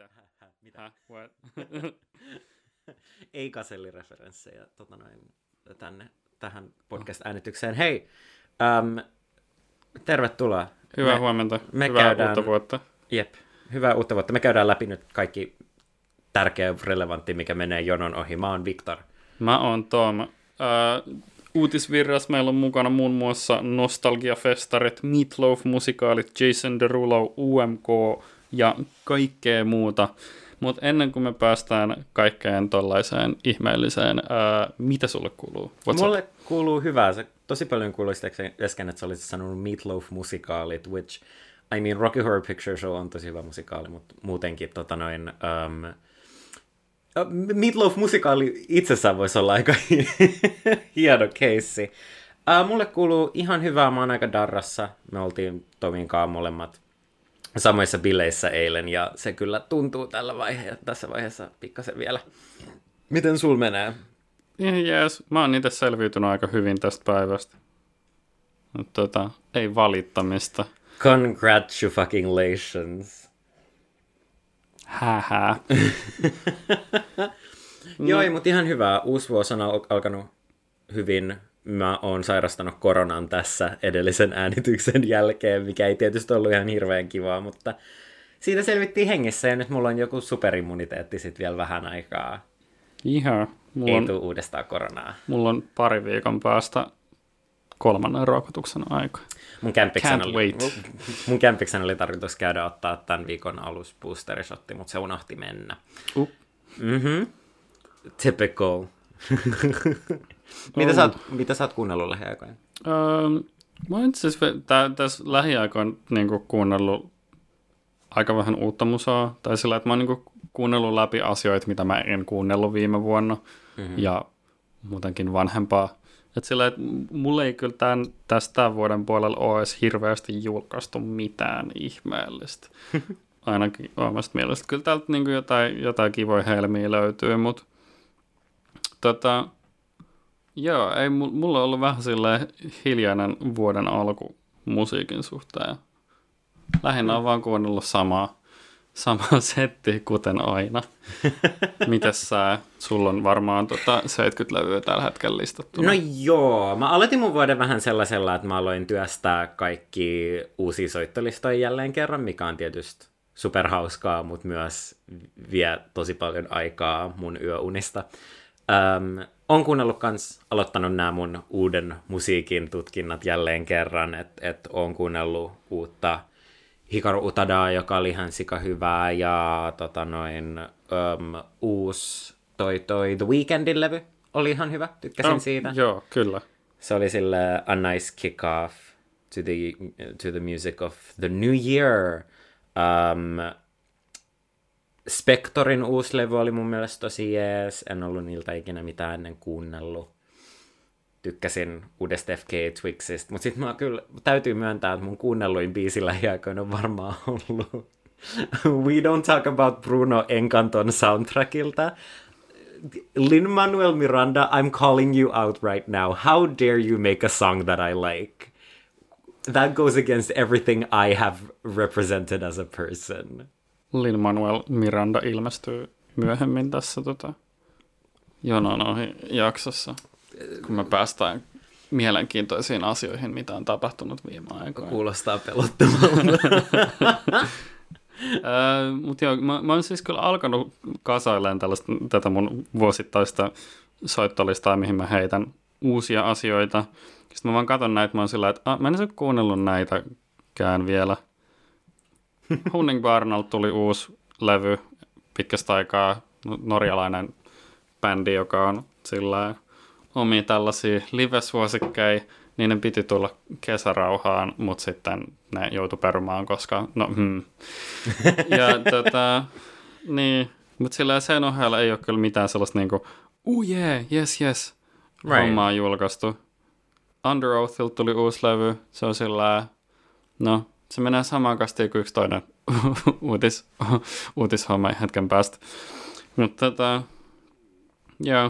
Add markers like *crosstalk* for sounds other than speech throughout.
Mitä? Mitä? Häh? What? *laughs* Ei kasellireferenssejä tota noin, tänne tähän podcast-äänitykseen. Hei, äm, tervetuloa. Hyvää me, huomenta. me Hyvää käydään- uutta vuotta. Jep, hyvää uutta vuotta. Me käydään läpi nyt kaikki tärkeä relevantti, mikä menee jonon ohi. Mä oon Viktor. Mä oon Tom. Äh, uutisvirras meillä on mukana muun muassa nostalgiafestarit, Meatloaf-musikaalit, Jason Derulo, UMK ja kaikkea muuta. Mutta ennen kuin me päästään kaikkeen tollaiseen ihmeelliseen, ää, mitä sulle kuuluu? What's Mulle up? kuuluu hyvää. Se tosi paljon kuulosti äsken, että sä olisit sanonut Meatloaf-musikaalit, which, I mean, Rocky Horror Picture Show on tosi hyvä musikaali, mutta muutenkin tota noin... Um, Meatloaf-musikaali itsessään voisi olla aika *laughs* hieno keissi. Uh, mulle kuuluu ihan hyvää, mä oon aika darrassa. Me oltiin Tomin kanssa molemmat samoissa bileissä eilen, ja se kyllä tuntuu tällä vaihe- tässä vaiheessa pikkasen vielä. Miten sul menee? Ihan jees. Mä oon itse selviytynyt aika hyvin tästä päivästä. Mut tota, ei valittamista. Congratulations. Hähää. *laughs* Joo, ei, mutta ihan hyvä. Uusi vuosi on al- alkanut hyvin. Mä oon sairastanut koronan tässä edellisen äänityksen jälkeen, mikä ei tietysti ollut ihan hirveän kivaa, mutta siitä selvittiin hengissä ja nyt mulla on joku superimmuniteetti sit vielä vähän aikaa. Ihan. Mulla Ei on, tule uudestaan koronaa. mulla on pari viikon päästä kolmannen rokotuksen aika. Mun kämpiksen, Can't oli, wait. mun kämpiksen oli tarkoitus käydä ottaa tämän viikon alus boosterishotti, mutta se unohti mennä. Uh. Mhm. Typical. *laughs* mitä, sä oot, mitä sä oot kuunnellut lähiaikoina? Öö, mä oon itse asiassa tässä lähiaikoina niin kuunnellut aika vähän uutta musaa. Tai sillä, että mä oon niin kuunnellut läpi asioita, mitä mä en kuunnellut viime vuonna. Mm-hmm. Ja muutenkin vanhempaa. Et sillä, että mulla ei kyllä tämän, tästä vuoden puolella ole edes hirveästi julkaistu mitään ihmeellistä. *laughs* Ainakin omasta mielestä. Kyllä täältä niin jotain, jotain kivoja helmiä löytyy, mutta tota, Joo, ei, mul- mulla on ollut vähän silleen hiljainen vuoden alku musiikin suhteen. Lähinnä on vaan kuunnellut samaa, samaa *laughs* settiä, kuten aina. *laughs* Mitäs sä? Sulla on varmaan tota 70 levyä tällä hetkellä listattuna. No joo, mä aloitin mun vuoden vähän sellaisella, että mä aloin työstää kaikki uusia soittolistoja jälleen kerran, mikä on tietysti superhauskaa, mutta myös vie tosi paljon aikaa mun yöunista. Öm, on kuunnellut kans, aloittanut nämä mun uuden musiikin tutkinnat jälleen kerran, että et on kuunnellut uutta Hikaru Utadaa, joka oli ihan sika hyvää, ja tota noin, öm, uusi toi, toi The Weekendin levy oli ihan hyvä, tykkäsin No, siitä. Joo, kyllä. Se oli sille a nice kick-off to the, to the music of the new year. Um, Spectorin uusi levy oli mun mielestä tosi jees. En ollut niiltä ikinä mitään ennen kuunnellut. Tykkäsin uudesta FK Twixista. Mutta sitten mä kyllä täytyy myöntää, että mun kuunnelluin biisi lähiaikoina on varmaan ollut We Don't Talk About Bruno Encanton soundtrackilta. Lin-Manuel Miranda, I'm calling you out right now. How dare you make a song that I like? That goes against everything I have represented as a person. Lin-Manuel Miranda ilmestyy myöhemmin tässä tota, jonon ohi jaksossa, kun me päästään mielenkiintoisiin asioihin, mitä on tapahtunut viime aikoina. Kuulostaa pelottavalta. *laughs* Mutta joo, mä, mä oon siis kyllä alkanut kasailemaan tällaista, tätä mun vuosittaista soittolistaa, mihin mä heitän uusia asioita. Sitten mä vaan katon näitä, mä oon sillä, että ah, mä en ole kuunnellut näitäkään vielä. Hunning Barnalta tuli uusi levy pitkästä aikaa, no- norjalainen bändi, joka on sillä omia tällaisia live-suosikkeja. Niiden piti tulla kesärauhaan, mutta sitten ne joutui perumaan, koska no hmm. *laughs* Ja tota, niin, mutta sillä sen ohella ei ole kyllä mitään sellaista niinku, uh yeah, yes, yes, Right. right. hommaa julkaistu. Under Oathilta tuli uusi levy, se on sillä, no, se menee samaan kastiin kuin yksi toinen *laughs* uutis, uutishomma hetken päästä. Mutta tota, joo,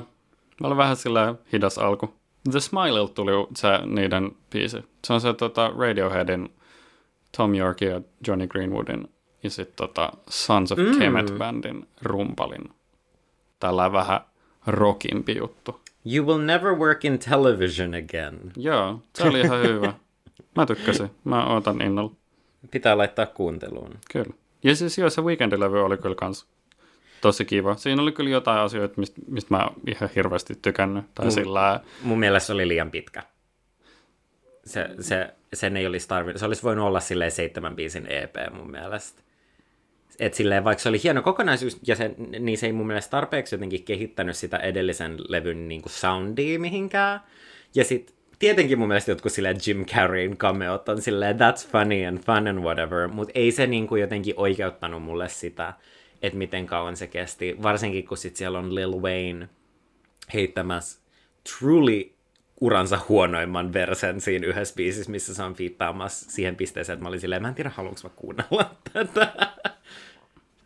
mä olen vähän sillä hidas alku. The Smilelta tuli se niiden biisi. Se on se tota, Radioheadin Tom York ja Johnny Greenwoodin ja sitten tota Sons of mm. Kemet-bändin rumpalin. Tällä vähän rockimpi juttu. You will never work in television again. Joo, se oli ihan hyvä. Mä tykkäsin. Mä ootan innolla. Pitää laittaa kuunteluun. Kyllä. Ja siis joo, se weekendilevy oli kyllä kans tosi kiva. Siinä oli kyllä jotain asioita, mistä, mistä mä ihan hirveästi tykännyt. Tai mun, sillä... mun mielestä se oli liian pitkä. Se, se, sen ei olisi tarvinnut. Se olisi voinut olla silleen seitsemän biisin EP mun mielestä. Et silleen, vaikka se oli hieno kokonaisuus, ja se, niin se ei mun mielestä tarpeeksi jotenkin kehittänyt sitä edellisen levyn niin kuin soundia mihinkään. Ja sitten tietenkin mun mielestä jotkut silleen Jim Carreyn cameot on silleen that's funny and fun and whatever, mutta ei se niin kuin jotenkin oikeuttanut mulle sitä, että miten kauan se kesti. Varsinkin kun sit siellä on Lil Wayne heittämässä truly uransa huonoimman versen siinä yhdessä biisissä, missä se on fiittaamassa siihen pisteeseen, että mä olin silleen, mä en tiedä, haluanko mä kuunnella tätä.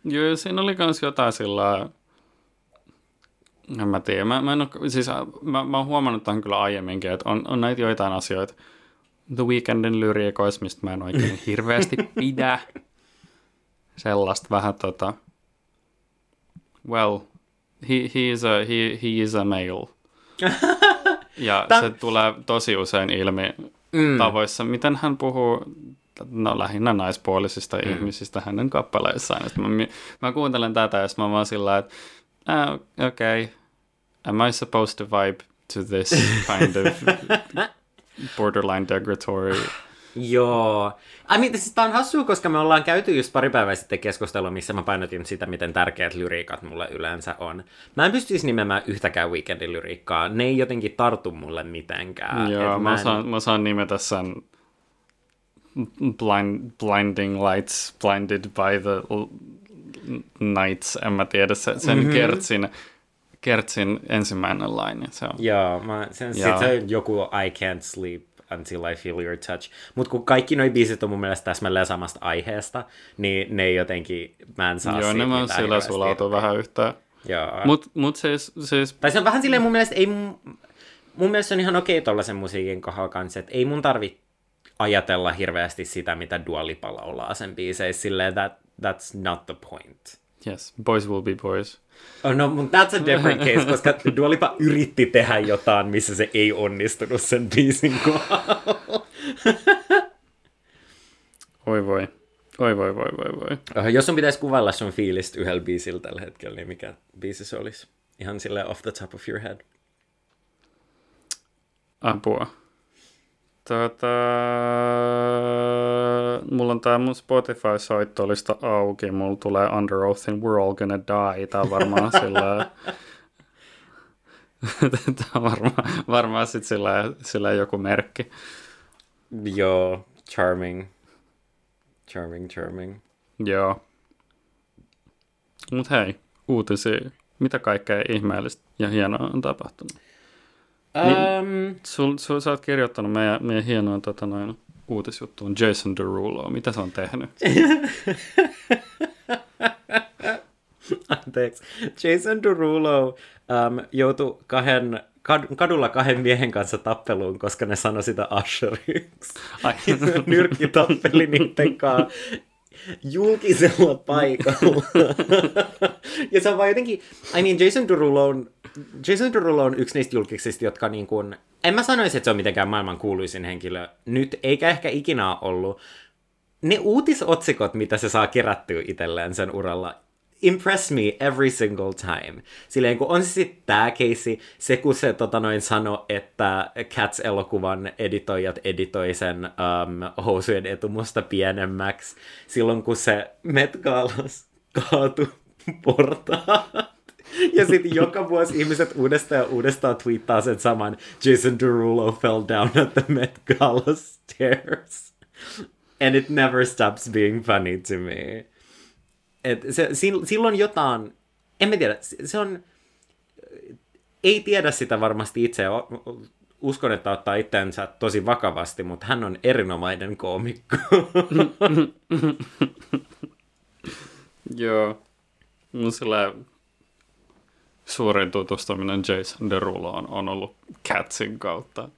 Joo, siinä oli myös jotain sillä en mä tiedä. Mä, mä, en ole, siis, mä, mä oon huomannut tämän kyllä aiemminkin, että on, on näitä joitain asioita The Weekendin lyriikoissa, mistä mä en oikein *laughs* hirveästi pidä. Sellaista vähän tota, well, he, he, is, a, he, he is a male. *laughs* ja Tän... se tulee tosi usein ilmi mm. tavoissa. Miten hän puhuu no lähinnä naispuolisista mm. ihmisistä hänen kappaleissaan. mä, mä kuuntelen tätä ja mä vaan sillä että ah, okay, am I supposed to vibe to this kind of *laughs* borderline degradatory Joo. I mean, siis tää on hassua, koska me ollaan käyty just pari päivää sitten keskustelua, missä mä painotin sitä, miten tärkeät lyriikat mulle yleensä on. Mä en pystyisi nimemään yhtäkään weekendin lyriikkaa. Ne ei jotenkin tartu mulle mitenkään. Joo, mä, mä, en... saan, mä saan nimetä sen blind, Blinding Lights, Blinded by the Nights, en mä tiedä, sen, sen mm-hmm. Kertsin, Kertsin ensimmäinen laini. Se on. Joo, mä, sen, Joo. se on joku I Can't Sleep Until I Feel Your Touch. Mutta kun kaikki noi biisit on mun mielestä täsmälleen samasta aiheesta, niin ne ei jotenkin, mä en saa Joo, ne on sillä sulautuu vähän yhtään. Joo. Mut, mut siis, siis... Tai se on vähän silleen mun mielestä, ei mun, mielestä on ihan okei tollasen musiikin kohdalla kanssa, että ei mun tarvi ajatella hirveästi sitä, mitä Dua Lipa laulaa sen biiseissä, silleen that, that's not the point. Yes, boys will be boys. Oh no, mutta that's a different case, koska *laughs* Dua Lipa yritti tehdä jotain, missä se ei onnistunut sen biisin kohdalla. *laughs* Oi voi. Oi voi voi voi voi. Uh, jos sun pitäisi kuvailla sun fiilistä yhdellä biisillä tällä hetkellä, niin mikä biisi se olisi? Ihan sille off the top of your head. Apua. Tota, mulla on tää mun Spotify-soittolista auki, mulla tulee Under Oathin We're All Gonna Die, tää on varmaan *laughs* sillä... *laughs* tää on varmaan, varmaan sit sillä, sillä joku merkki. Joo, charming. Charming, charming. Joo. Mut hei, uutisia. Mitä kaikkea ihmeellistä ja hienoa on tapahtunut? Niin, sul, sul, sä oot kirjoittanut meidän, meidän hienoon tota noin, uutisjuttuun Jason Derulo. Mitä se on tehnyt? *laughs* Anteeksi. Jason Derulo um, joutui kahden, kad, kadulla kahden miehen kanssa tappeluun, koska ne sanoi sitä Usheriksi. *laughs* Nyrkki tappeli niiden kanssa julkisella paikalla. *laughs* ja se on vaan jotenkin, I mean Jason Derulo on, Jason Derulo on yksi niistä julkisista, jotka niin kuin, en mä sanoisi, että se on mitenkään maailman kuuluisin henkilö nyt, eikä ehkä ikinä ollut. Ne uutisotsikot, mitä se saa kerättyä itselleen sen uralla, impress me every single time. Silleen kun on se sitten tämä keissi, se kun se tota noin sano, että Cats-elokuvan editoijat editoi sen um, housujen etumusta pienemmäksi, silloin kun se Met Galas kaatui portaat. Ja sitten joka vuosi ihmiset uudestaan ja uudestaan tweettaa sen saman Jason Derulo fell down at the Met Gala stairs. And it never stops being funny to me. Et se, silloin jotain, en mä tiedä, se on, ei tiedä sitä varmasti itse, uskon, että ottaa itseänsä tosi vakavasti, mutta hän on erinomainen koomikko. *laughs* Joo. Mun sillä suurin tutustuminen Jason Deruloon on ollut Catsin kautta.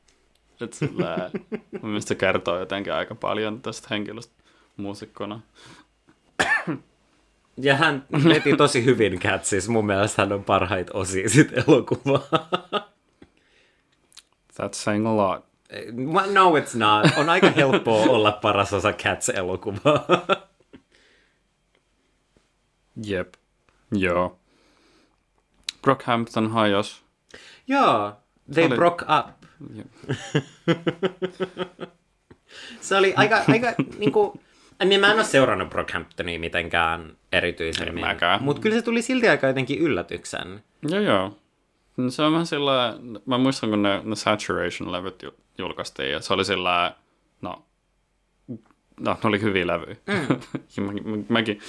että sillä, *laughs* mun mielestä se kertoo jotenkin aika paljon tästä henkilöstä muusikkona. Ja hän veti tosi hyvin Catsis. Mun mielestä hän on parhaita osia sit elokuvaa. That's saying a lot. No it's not. On aika helppoa olla paras osa Cats-elokuvaa. Jep. Joo. Brockhampton hajos. Joo, they Oli- broke up. Jep. *laughs* Se oli aika, aika niinku... Niin mä en ole seurannut Brockhamptonia mitenkään erityisemmin. Mäkään. Mutta kyllä se tuli silti aika jotenkin yllätyksen. Joo, joo. No Se on vähän sillä, mä muistan kun ne, ne Saturation-levyt ju- julkaistiin ja se oli sillä, no, no ne oli hyviä levyjä. Mm. *laughs* mä, mä, mäkin,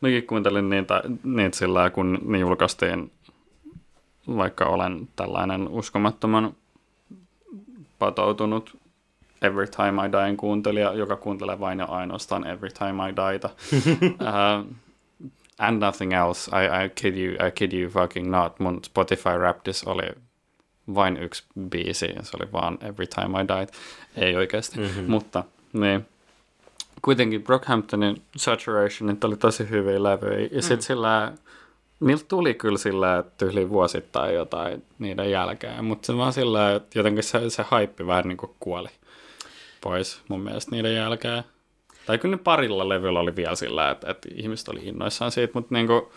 mäkin kuuntelin niitä, niitä sillä, kun ne julkaistiin, vaikka olen tällainen uskomattoman patoutunut Every Time I Dien kuuntelija, joka kuuntelee vain ja ainoastaan Every Time I Dieta. *laughs* uh, and nothing else. I, I kid you, I kid you fucking not. Mun Spotify Raptis oli vain yksi biisi, ja se oli vaan Every Time I Died. Ei oikeasti, mm-hmm. mutta niin. Kuitenkin Brockhamptonin Saturationit oli tosi hyviä levyjä, ja mm. sitten sillä, niiltä tuli kyllä sillä tyyli vuosittain jotain niiden jälkeen, mutta se vaan sillä, että jotenkin se, se haippi vähän niin kuin kuoli pois mun mielestä niiden jälkeen. Tai kyllä ne parilla levyllä oli vielä sillä, että, että ihmiset oli innoissaan siitä, mutta niinku,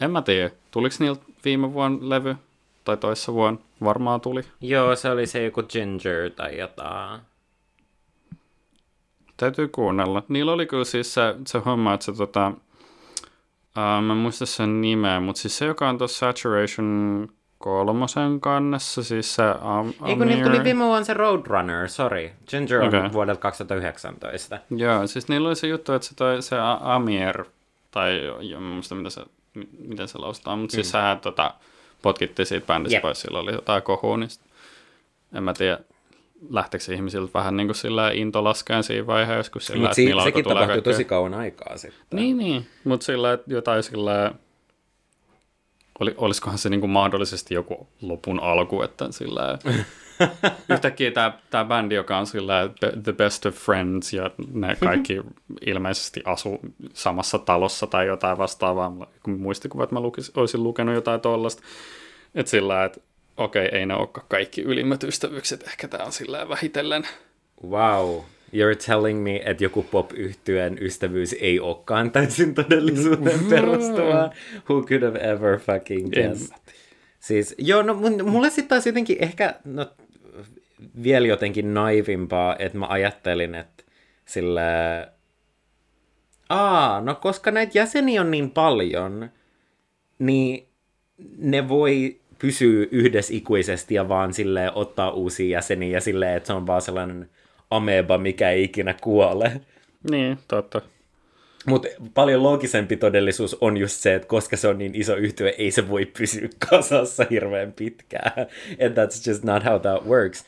en mä tiedä, tuliko niiltä viime vuonna levy tai toissa vuonna? Varmaan tuli. Joo, se oli se joku Ginger tai jotain. Täytyy kuunnella. Niillä oli kyllä siis se, se homma, että se tota, uh, mä en muista sen nimeä, mutta siis se, joka on tuossa Saturation kolmosen kannessa, siis se Am- Ei kun niillä tuli viime vuonna se Roadrunner, sorry. Ginger on Okei. vuodelta 2019. Joo, siis niillä oli se juttu, että se, toi, se Amir, tai jo, en muista miten se, mi- miten se lausutaan, mutta mm. siis sehän tota, potkitti siitä bändistä Jep. pois, sillä oli jotain kohua, niin en mä tiedä, lähteekö ihmisiltä vähän niin kuin sillä into laskeen siinä vaiheessa, kun sillä, että si- niillä alkoi sekin tapahtui kaikkea- tosi kauan aikaa sitten. Niin, niin. Mutta sillä, että jotain sillä, oli, olisikohan se niinku mahdollisesti joku lopun alku, että sillä *laughs* yhtäkkiä tämä tää bändi, joka on sillä The Best of Friends ja ne kaikki ilmeisesti asu samassa talossa tai jotain vastaavaa. Kun muistikuvat, että mä lukis, olisin lukenut jotain tollasta. Että sillä, että okei, ei ne olekaan kaikki ylimmät ystävykset, ehkä tämä on sillä vähitellen. Wow. You're telling me, että joku pop yhtyeen ystävyys ei olekaan täysin todellisuuteen perustuvaa. Who could have ever fucking En guessed? Siis, joo, no mulle sitten taas jotenkin ehkä no, vielä jotenkin naivimpaa, että mä ajattelin, että sillä... Aa, no koska näitä jäseniä on niin paljon, niin ne voi pysyä yhdessä ikuisesti ja vaan sille ottaa uusia jäseniä ja silleen, että se on vaan sellainen ameba, mikä ei ikinä kuole. Niin, totta. Mutta paljon loogisempi todellisuus on just se, että koska se on niin iso yhtye, ei se voi pysyä kasassa hirveän pitkään. And that's just not how that works.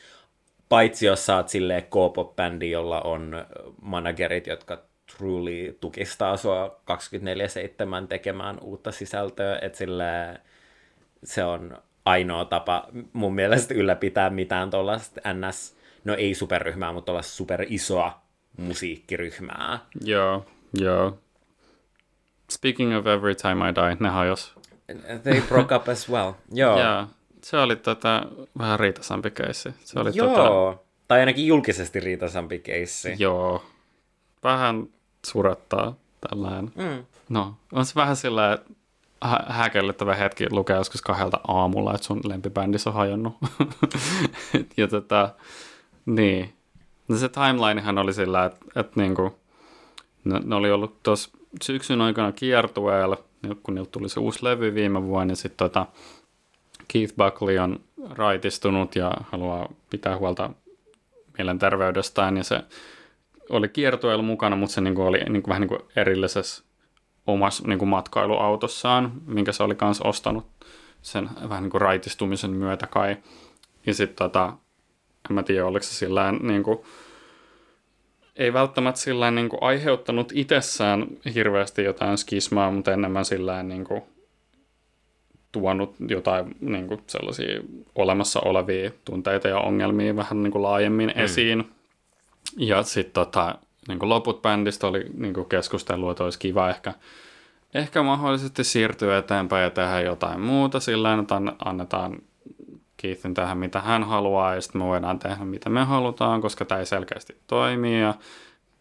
Paitsi jos sä oot silleen K-pop-bändi, jolla on managerit, jotka truly tukistaa sua 24-7 tekemään uutta sisältöä, että silleen se on ainoa tapa mun mielestä ylläpitää mitään tuollaista ns, no ei superryhmää, mutta tuollaista super isoa musiikkiryhmää. Joo, joo. Speaking of Every Time I Die, ne hajos. They broke up as well. Joo. *laughs* Joo, se oli tota, vähän riitasampi keissi. Se oli Joo. Tota, Tai ainakin julkisesti riitasampi keissi. joo, vähän surattaa tällainen. Mm. No, on se vähän sillä että hä- häkellyttävä hetki lukea joskus kahdelta aamulla, että sun lempibändissä on hajonnut. *laughs* ja tota, niin. No se timelinehan oli sillä, että, että niinku, ne, ne, oli ollut tuossa syksyn aikana kiertueella, kun niiltä tuli se uusi levy viime vuonna, ja sitten tota, Keith Buckley on raitistunut ja haluaa pitää huolta mielenterveydestään, ja se oli kiertueella mukana, mutta se niinku oli niinku vähän niinku erillisessä omassa niinku matkailuautossaan, minkä se oli kanssa ostanut sen vähän niinku raitistumisen myötä kai. Ja sitten tota, en mä tiedä, oliko se sillä niinku, ei välttämättä sillä niinku aiheuttanut itsessään hirveästi jotain skismaa, mutta enemmän sillä niinku tuonut jotain niinku sellaisia olemassa olevia tunteita ja ongelmia vähän niinku laajemmin mm. esiin. Ja sitten tota, niinku loput bändistä oli niinku keskustelua, että olisi kiva ehkä ehkä mahdollisesti siirtyä eteenpäin ja tehdä jotain muuta sillä että annetaan Keithin tähän mitä hän haluaa ja sitten me voidaan tehdä mitä me halutaan, koska tämä ei selkeästi toimi ja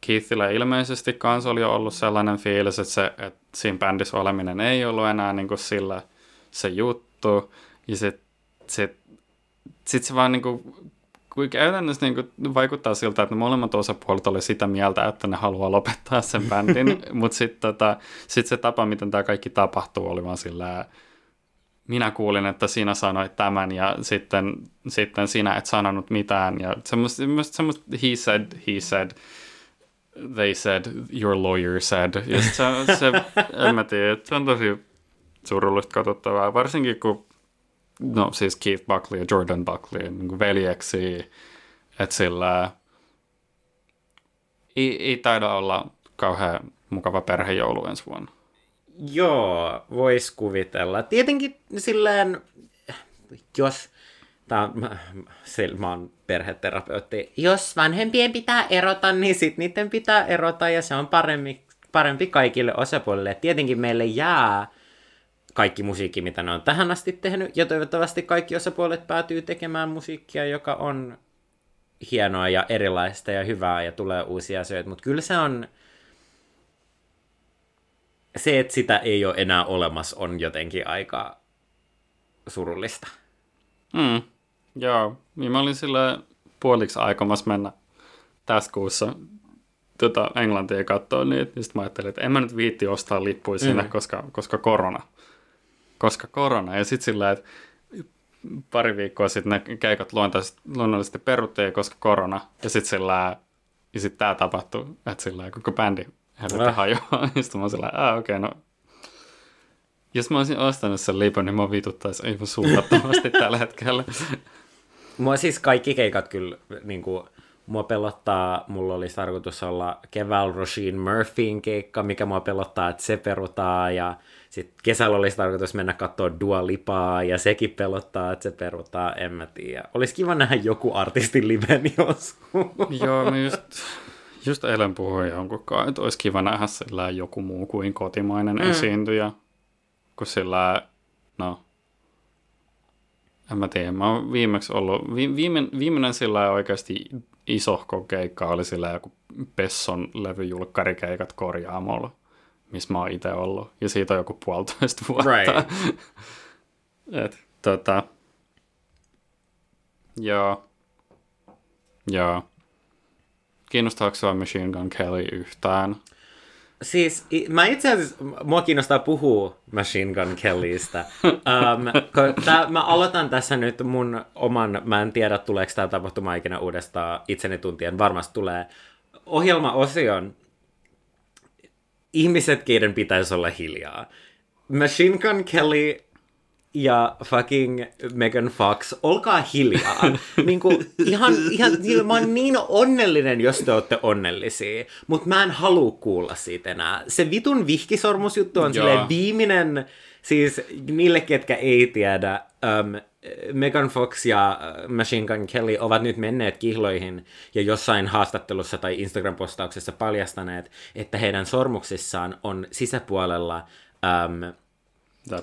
Keithillä ilmeisesti kans oli ollut sellainen fiilis, että, se, että siinä bändissä oleminen ei ollut enää niin kuin sillä se juttu. Ja sitten sit, sit se vaan niin kuin, käytännössä niin kuin vaikuttaa siltä, että ne molemmat osapuolet oli sitä mieltä, että ne haluaa lopettaa sen bändin, *laughs* mutta sitten tota, sit se tapa, miten tämä kaikki tapahtuu, oli vaan sillä minä kuulin, että sinä sanoit tämän ja sitten, sitten sinä et sanonut mitään. Ja semmoista, semmoista he said, he said, they said, your lawyer said. Ja se, se en mä tiedä, se on tosi surullista katsottavaa, varsinkin kun, no siis Keith Buckley ja Jordan Buckley niin veljeksi, että sillä ei, ei taida olla kauhean mukava perhejoulu ensi vuonna. Joo, vois kuvitella. Tietenkin silleen, jos, tää, mä, mä oon perheterapeutti, jos vanhempien pitää erota, niin sit niiden pitää erota ja se on parempi, parempi kaikille osapuolille. Tietenkin meille jää kaikki musiikki, mitä ne on tähän asti tehnyt, ja toivottavasti kaikki osapuolet päätyy tekemään musiikkia, joka on hienoa ja erilaista ja hyvää ja tulee uusia asioita, mutta kyllä se on se, että sitä ei ole enää olemassa, on jotenkin aika surullista. Mm, joo, niin mä olin sillä puoliksi aikomassa mennä tässä kuussa tota, Englantia katsoa niitä, niin sitten mä ajattelin, että en mä nyt viitti ostaa lippuja sinne, mm. koska, koska korona. Koska korona. Ja sitten sillä, että pari viikkoa sitten ne keikat luonnollisesti peruttiin, koska korona. Ja sitten sillä, ja sitten tämä tapahtui, että sillä koko bändi helvetti äh. hajoaa. Sitten mä sillä, okei, okay, no jos mä olisin ostanut sen lipun, niin mä vituttaisi aivan suunnattomasti *laughs* tällä hetkellä. Mua siis kaikki keikat kyllä niin kuin, mua pelottaa, mulla oli tarkoitus olla keväällä Roisin Murphyin keikka, mikä mua pelottaa, että se perutaan, ja sitten kesällä olisi tarkoitus mennä katsoa Dua Lipaa, ja sekin pelottaa, että se perutaan, en mä tiedä. Olisi kiva nähdä joku artistin liven joskus. Joo, mä just, just eilen puhuin jonkun kanssa, että olisi kiva nähdä sillä joku muu kuin kotimainen mm. esiintyjä, kun sillä, no, en mä tiedä, mä oon viimeksi ollut, vi, viime, viimeinen sillä oikeasti isohko keikka oli sillä joku Pesson levyjulkkarikeikat korjaamolla, missä mä oon itse ollut. Ja siitä on joku puolitoista vuotta. Right. *laughs* Et, tota, joo. Joo. Kiinnostaako sua Machine Gun Kelly yhtään? Siis mä itse asiassa, mua kiinnostaa puhua Machine Gun Kellystä. *laughs* Um, tää, mä aloitan tässä nyt mun oman, mä en tiedä tuleeko tämä tapahtuma ikinä uudestaan itseni tuntien, varmasti tulee, ohjelma-osion ihmiset, keiden pitäisi olla hiljaa. Machine Gun Kelly ja fucking Megan Fox, olkaa hiljaa. *laughs* niin kuin, ihan, ihan, mä oon niin onnellinen, jos te olette onnellisia, mutta mä en halua kuulla siitä enää. Se vitun vihkisormusjuttu on silleen viimeinen, siis niille, ketkä ei tiedä, um, Megan Fox ja Machine Gun Kelly ovat nyt menneet kihloihin ja jossain haastattelussa tai Instagram-postauksessa paljastaneet, että heidän sormuksissaan on sisäpuolella um,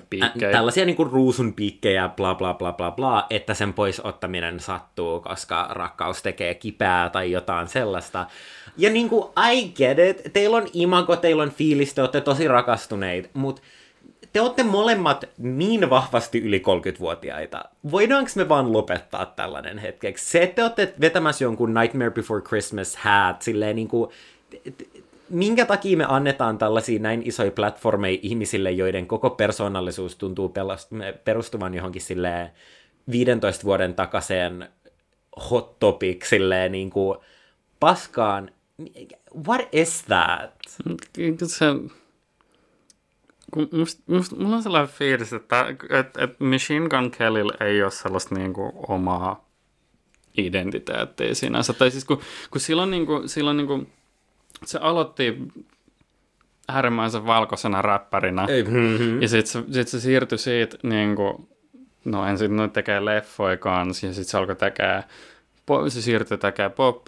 piikkejä. tällaisia niin kuin ruusun piikkejä, bla bla bla bla bla, että sen pois ottaminen sattuu, koska rakkaus tekee kipää tai jotain sellaista. Ja niin kuin, I get it, teillä on imago, teillä on fiilis, te olette tosi rakastuneita, mutta te olette molemmat niin vahvasti yli 30-vuotiaita. Voidaanko me vaan lopettaa tällainen hetkeksi? Se, että te olette vetämässä jonkun Nightmare Before Christmas hat, silleen niin kuin, minkä takia me annetaan tällaisia näin isoja platformeja ihmisille, joiden koko persoonallisuus tuntuu perustuvan johonkin silleen 15 vuoden takaseen hot topic, silleen niin kuin paskaan. What is that? Se, must, must, mulla on sellainen fiilis, että, että, että Machine Gun Kellyllä ei ole sellaista niin kuin omaa identiteettiä sinänsä. Tai siis kun, kun silloin, niin kuin, silloin niin kuin, se aloitti äärimmäisen valkoisena räppärinä. Ei. Mm-hmm. Ja sitten se, sit se siirtyi siitä, niin kuin, no ensin noin tekee leffoja kanssa, ja sitten se alkoi tekee, se siirtyi tekemään pop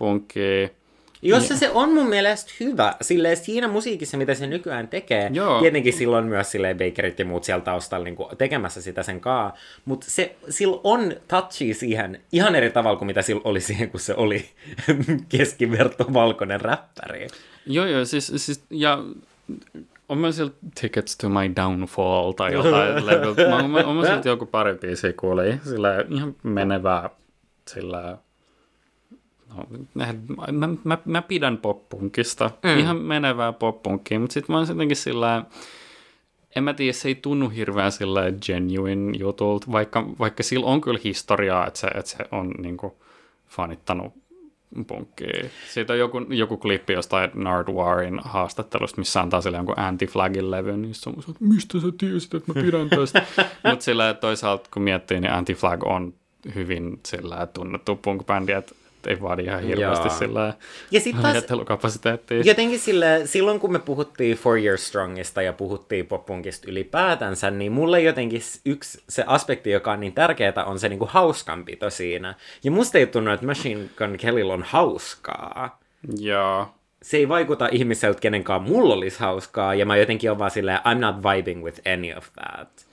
Jossa se on mun mielestä hyvä. Silleen siinä musiikissa, mitä se nykyään tekee. Joo. Tietenkin silloin myös silleen Bakerit ja muut siellä taustalla niin kuin, tekemässä sitä sen kaa. Mutta se, sillä on touchi siihen ihan eri tavalla kuin mitä sillä oli siihen, kun se oli *laughs* keskiverto valkoinen räppäri. Joo, joo, siis, siis ja on myös siellä Tickets to my downfall tai jotain *laughs* level. Mä, on myös sieltä joku pari biisiä kuuli, sillä ihan menevää, sillä no, mä, mä, mä pidän poppunkista, mm. ihan menevää poppunkia, mutta sitten mä oon jotenkin sillä en mä tiedä, se ei tunnu hirveän sillä genuine jutulta, vaikka, vaikka sillä on kyllä historiaa, että se, että se on niinku fanittanut punkkia. Siitä on joku, joku klippi jostain Nardwarin haastattelusta, missä antaa sille jonkun anti-flagin levyn, niin se on että mistä sä tiesit, että mä pidän tästä. *laughs* Mutta sillä toisaalta kun miettii, niin anti-flag on hyvin sillä tunnettu punk-bändi, että ei vaadi ihan hirveästi Joo. sillä Ja sit taas- ajattelukapasiteettia. Jotenkin sille, silloin kun me puhuttiin Four Years Strongista ja puhuttiin poppunkista ylipäätänsä, niin mulle jotenkin yksi se aspekti, joka on niin tärkeää, on se niinku hauskanpito siinä. Ja musta ei tunnu, että Machine Gun Kellyllä on hauskaa. Joo. Se ei vaikuta ihmiseltä, kenenkaan mulla olisi hauskaa, ja mä jotenkin on vaan silleen, I'm not vibing with any of that.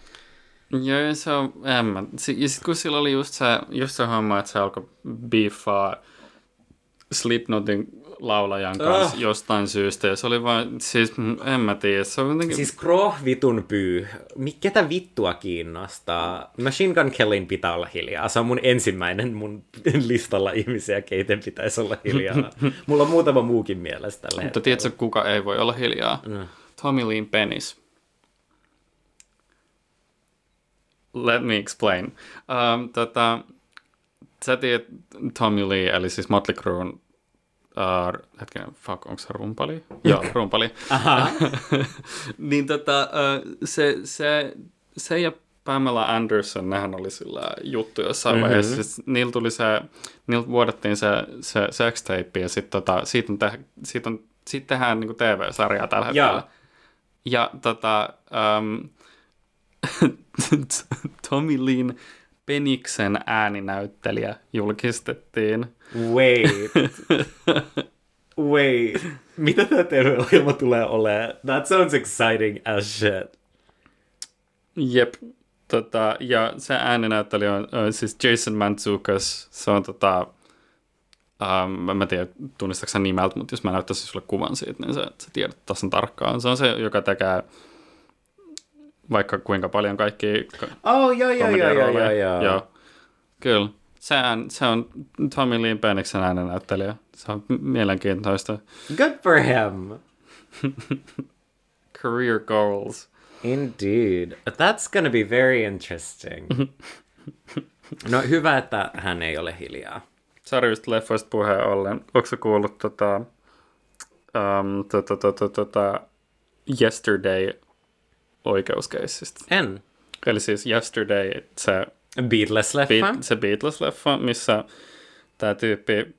Joo, se on, en mä. Ja sitten kun sillä oli just se, just se homma, että se alkoi biiffaa Slipknotin laulajan kanssa Ah. jostain syystä, ja se oli vaan, siis mm, en mä tiedä, se on jotenkin... Siis Kroh vitun pyy. Ketä vittua kiinnostaa? Machine Gun Kellyn pitää olla hiljaa. Se on mun ensimmäinen mun *laughs* listalla ihmisiä, keiten pitäisi olla hiljaa. *laughs* Mulla on muutama muukin mielessä tällä Mutta tiedätkö, kuka ei voi olla hiljaa? No. Tommy Lee Penis. Let me explain. Um, tota, sä tiedät Tommy Lee, eli siis Motley Crue'n, uh, hetkinen, fuck, onko se rumpali? Joo, rumpali. Aha. *laughs* niin tota, uh, se, se, se ja Pamela Anderson, nehän oli sillä juttu jossain mm-hmm. vaiheessa. Siis niillä tuli se, niiltä vuodettiin se, se sextape ja sit tota, siitä, on te, siitä, on, siitä tehdään niinku TV-sarjaa tällä hetkellä. Joo. Ja tota, um, *laughs* Tommy Leen Peniksen ääninäyttelijä julkistettiin. Wait. *laughs* Wait. Mitä tämä TV-ohjelma tulee olemaan? That sounds exciting as shit. Jep. Tota, ja se ääninäyttelijä on uh, siis Jason Mantzukas. Se on tota, um, en mä tiedä tunnistatko sä nimeltä, mutta jos mä näyttäisin sulle kuvan siitä, niin sä, sä tiedät tasan tarkkaan. Se on se, joka tekee vaikka kuinka paljon kaikki Oh, joo, joo, joo, joo, joo, joo. Joo. Kyllä. Se, ään, se on Tommy Lee Peniksen äänenäyttelijä. Se on mielenkiintoista. Good for him. *laughs* Career goals. Indeed. That's gonna be very interesting. *laughs* No hyvä, että hän ei ole hiljaa. Sarjista leffoista puheen ollen. Onko kuullut tota, um, tota, tota, tota, Yesterday oikeuskeissistä? En. Eli siis Yesterday, se, Beatles-leffa? Beat, se Beatles-leffa, missä tämä tyyppi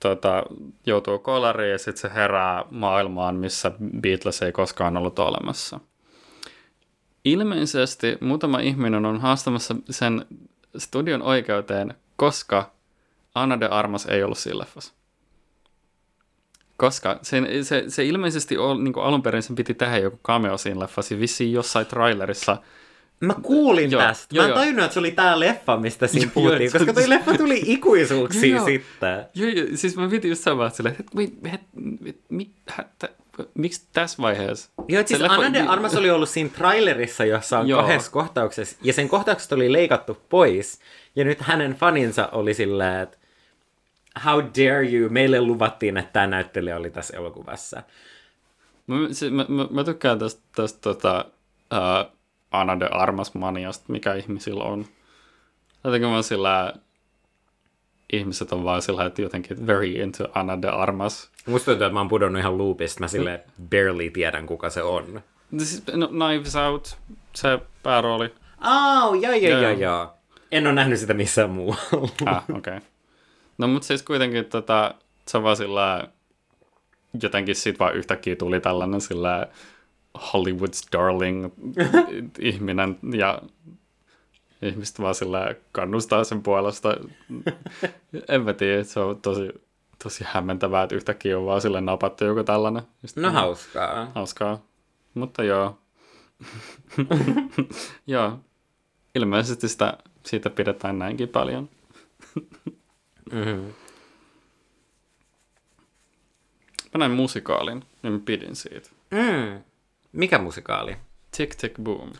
tota, joutuu kolariin ja sitten se herää maailmaan, missä Beatles ei koskaan ollut olemassa. Ilmeisesti muutama ihminen on haastamassa sen studion oikeuteen, koska Anna de Armas ei ollut siinä leffassa. Koska se, se, se ilmeisesti on, niin alun perin sen piti tehdä joku cameo siinä leffassa, vissiin jossain trailerissa. Mä kuulin Joo, tästä. joo, Mä en joo. tajunnut, että se oli tää leffa, mistä siinä Joo, puhuttiin, se- koska toi leffa tuli ikuisuuksiin Joo. sitten. Joo, joo, siis mä piti just samaa että wait, het, mit, mit, miksi tässä vaiheessa? Joo, siis leffa- Anna de Armas oli ollut siinä trailerissa, jossa on Joo. kahdessa kohtauksessa, ja sen kohtaukset oli leikattu pois, ja nyt hänen faninsa oli silleen, että how dare you, meille luvattiin, että tämä näyttelijä oli tässä elokuvassa. Mä, se, mä, mä, mä tykkään tästä, tästä tota, uh, Anna de Armas maniasta, mikä ihmisillä on. Jotenkin mä sillä, ihmiset on vaan sillä, että jotenkin very into Anna de Armas. Musta tuntuu, että mä oon pudonnut ihan loopista, mä sille barely tiedän, kuka se on. Siis, no, Knives Out, se päärooli. Oh, joo, Joo. joo, joo. En ole nähnyt sitä missään muualla. Ah, okei. Okay. No mutta siis kuitenkin tota, se on vaan sillä jotenkin sit vaan yhtäkkiä tuli tällainen sillä Hollywood's darling *laughs* ihminen ja ihmiset vaan sillä kannustaa sen puolesta. en mä tiedä, se on tosi, tosi hämmentävää, että yhtäkkiä on vaan sille napattu joku tällainen. Just No hauskaa. Hauskaa. Mutta joo. *laughs* joo. Ilmeisesti sitä, siitä pidetään näinkin paljon. *laughs* Mm-hmm. Mä näin musikaalin ja mä pidin siitä. Mm. Mikä musikaali? Tick Tick Boom.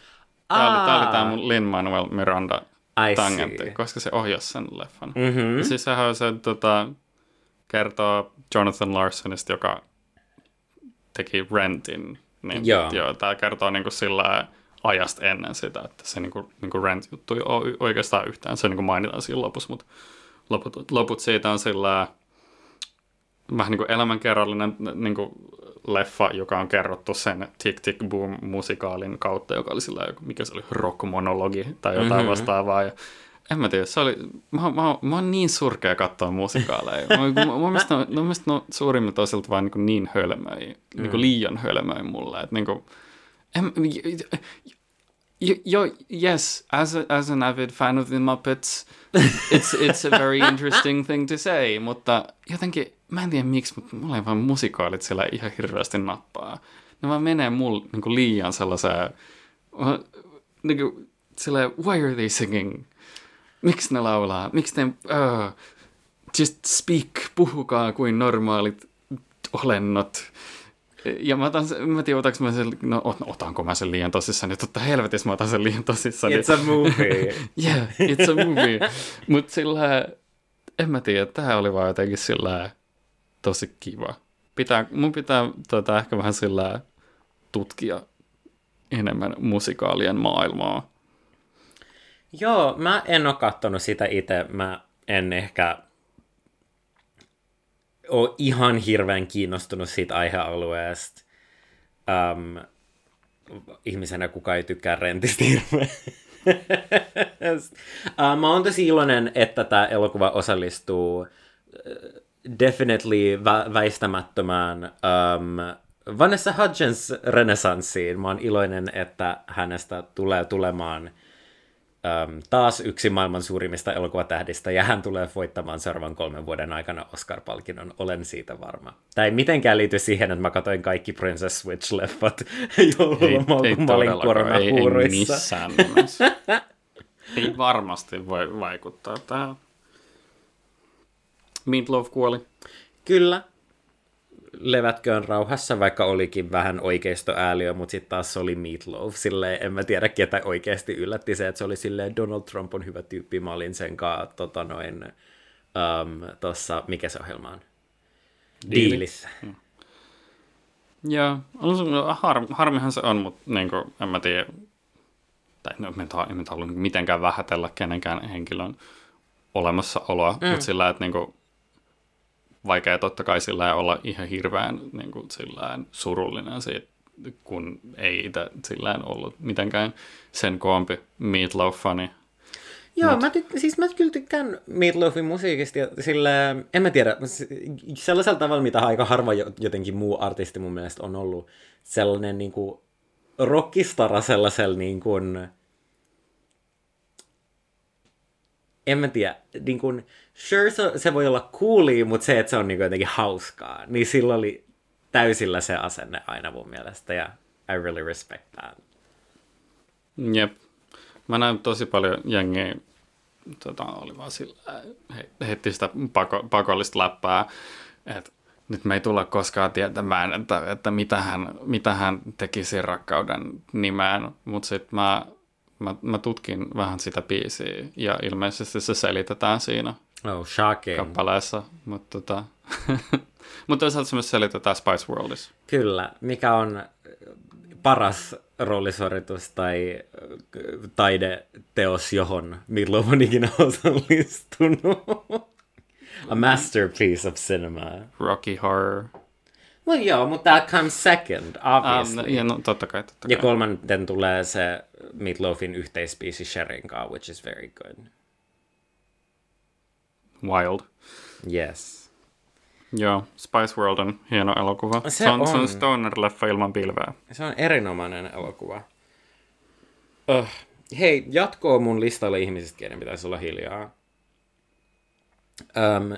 Tää oli, tää oli tää mun Lin-Manuel Miranda I tangentti, see. koska se ohjasi sen leffan. Mm-hmm. Ja siis sehän on se, tota, kertoo Jonathan Larsonista, joka teki Rentin. Niin, Joo. joo tää kertoo niinku sillä ajasta ennen sitä, että se niinku, niinku Rent-juttu ei ole oikeastaan yhtään. Se niinku mainitaan siinä lopussa, mutta loput, loput siitä on sillä vähän niin kuin elämänkerrallinen niin kuin leffa, joka on kerrottu sen Tick Tick Boom musikaalin kautta, joka oli sillä joku, mikä se oli, rockmonologi tai jotain Mhm. mm-hmm. vastaavaa. Ja en mä tiedä, se oli, mä, mä, mä oon niin surkea katsoa musikaaleja. Mä, mä, mä, mielestä mun mielestä ne on suurimmilta toisilta vaan niin, niin hölmöjä, mm. niin liian hölmöjä mulle. Että niin kuin, en, y- yo, yes, as a, as an avid fan of the Muppets, it's it's a very *laughs* interesting thing to say, mutta jotenkin, mä en tiedä miksi, mutta mulla ei vaan musikaalit siellä ihan hirveästi nappaa. Ne vaan menee mulle niin liian sellaiseen, niin kuin, silleen, why are they singing? Miksi ne laulaa? Miksi ne, uh, just speak, puhukaa kuin normaalit olennot. Ja mä otan sen, mä tiedän, otanko mä sen, no ot- otanko mä sen liian tosissaan, että totta helvetissä mä otan sen liian tosissaan. It's a movie. *laughs* yeah, it's a movie. Mutta sillä, en mä tiedä, tää oli vaan jotenkin sillä tosi kiva. Pitää, mun pitää tota, ehkä vähän sillä tutkia enemmän musikaalien maailmaa. Joo, mä en oo kattonut sitä itse. Mä en ehkä ole ihan hirveän kiinnostunut siitä aihealueesta. Um, ihmisenä, kuka ei tykkää rentistä uh, mä oon tosi iloinen, että tämä elokuva osallistuu definitely vä- väistämättömään um, Vanessa Hudgens renessanssiin. Mä oon iloinen, että hänestä tulee tulemaan um, taas yksi maailman suurimmista elokuvatähdistä, ja hän tulee voittamaan seuraavan kolmen vuoden aikana Oscar-palkinnon. Olen siitä varma. Tämä ei mitenkään liity siihen, että mä katsoin kaikki Princess Switch-leffat joululomalla, kun mä olin todellakaan, ei, ei koronahuuruissa. missään nimessä. *laughs* ei varmasti voi vaikuttaa tähän. Meatloaf kuoli. Kyllä. Levätköön rauhassa, vaikka olikin vähän oikeistoääliö, mutta sitten taas se oli Meatloaf. Silleen, en mä tiedä, ketä oikeasti yllätti se, että se oli silleen, Donald Trump on hyvä tyyppi. Mä olin sen kanssa, tota noin, um, tossa, mikä se ohjelma on? Diili. Diilissä. Joo, on se, har, harmihan se on, mutta niin kuin, en mä tiedä, tai no, en, halua mitenkään vähätellä kenenkään henkilön olemassaoloa, mm. mutta sillä, että niin kuin, vaikea totta kai sillä olla ihan hirveän niin kuin, sillä surullinen siitä, kun ei itse sillä ollut mitenkään sen koompi Meatloaf-fani. Joo, mä, tyk- siis mä kyllä tykkään Meatloafin musiikista, ja sillä, en mä tiedä, sellaisella tavalla, mitä aika harva jo- jotenkin muu artisti mun mielestä on ollut, sellainen niin kuin rockistara sellaisella niin kuin, en mä tiedä, niin kuin, sure se, se voi olla coolia, mutta se, että se on niin jotenkin hauskaa, niin sillä oli täysillä se asenne aina mun mielestä, ja I really respect that. Jep. Mä näin tosi paljon jengiä, tota, oli vaan sillä, he, heitti sitä pako, pakollista läppää, että nyt me ei tulla koskaan tietämään, että, että mitä, hän, mitä hän tekisi rakkauden nimään, mutta sitten mä, mä, mä tutkin vähän sitä biisiä ja ilmeisesti se selitetään siinä Oh, shocking. kappaleessa, mutta tota, *laughs* mutta toisaalta se myös selitetään Spice Worldissa. Kyllä, mikä on paras roolisuoritus tai äh, taideteos, johon Meatloaf on ikinä *laughs* osallistunut. A masterpiece of cinema. Rocky Horror. Well, joo, mutta that comes second, obviously. Um, ja no, totta kai, totta ja kai. kolmanten tulee se Meatloafin yhteispiisi Sherin which is very good. Wild. Yes. Joo, Spice World on hieno elokuva. Se Se on, se on. on stoner-leffa ilman pilveä. Se on erinomainen elokuva. Uh, hei, jatkoa mun listalle ihmisistä, keiden pitäisi olla hiljaa. Um,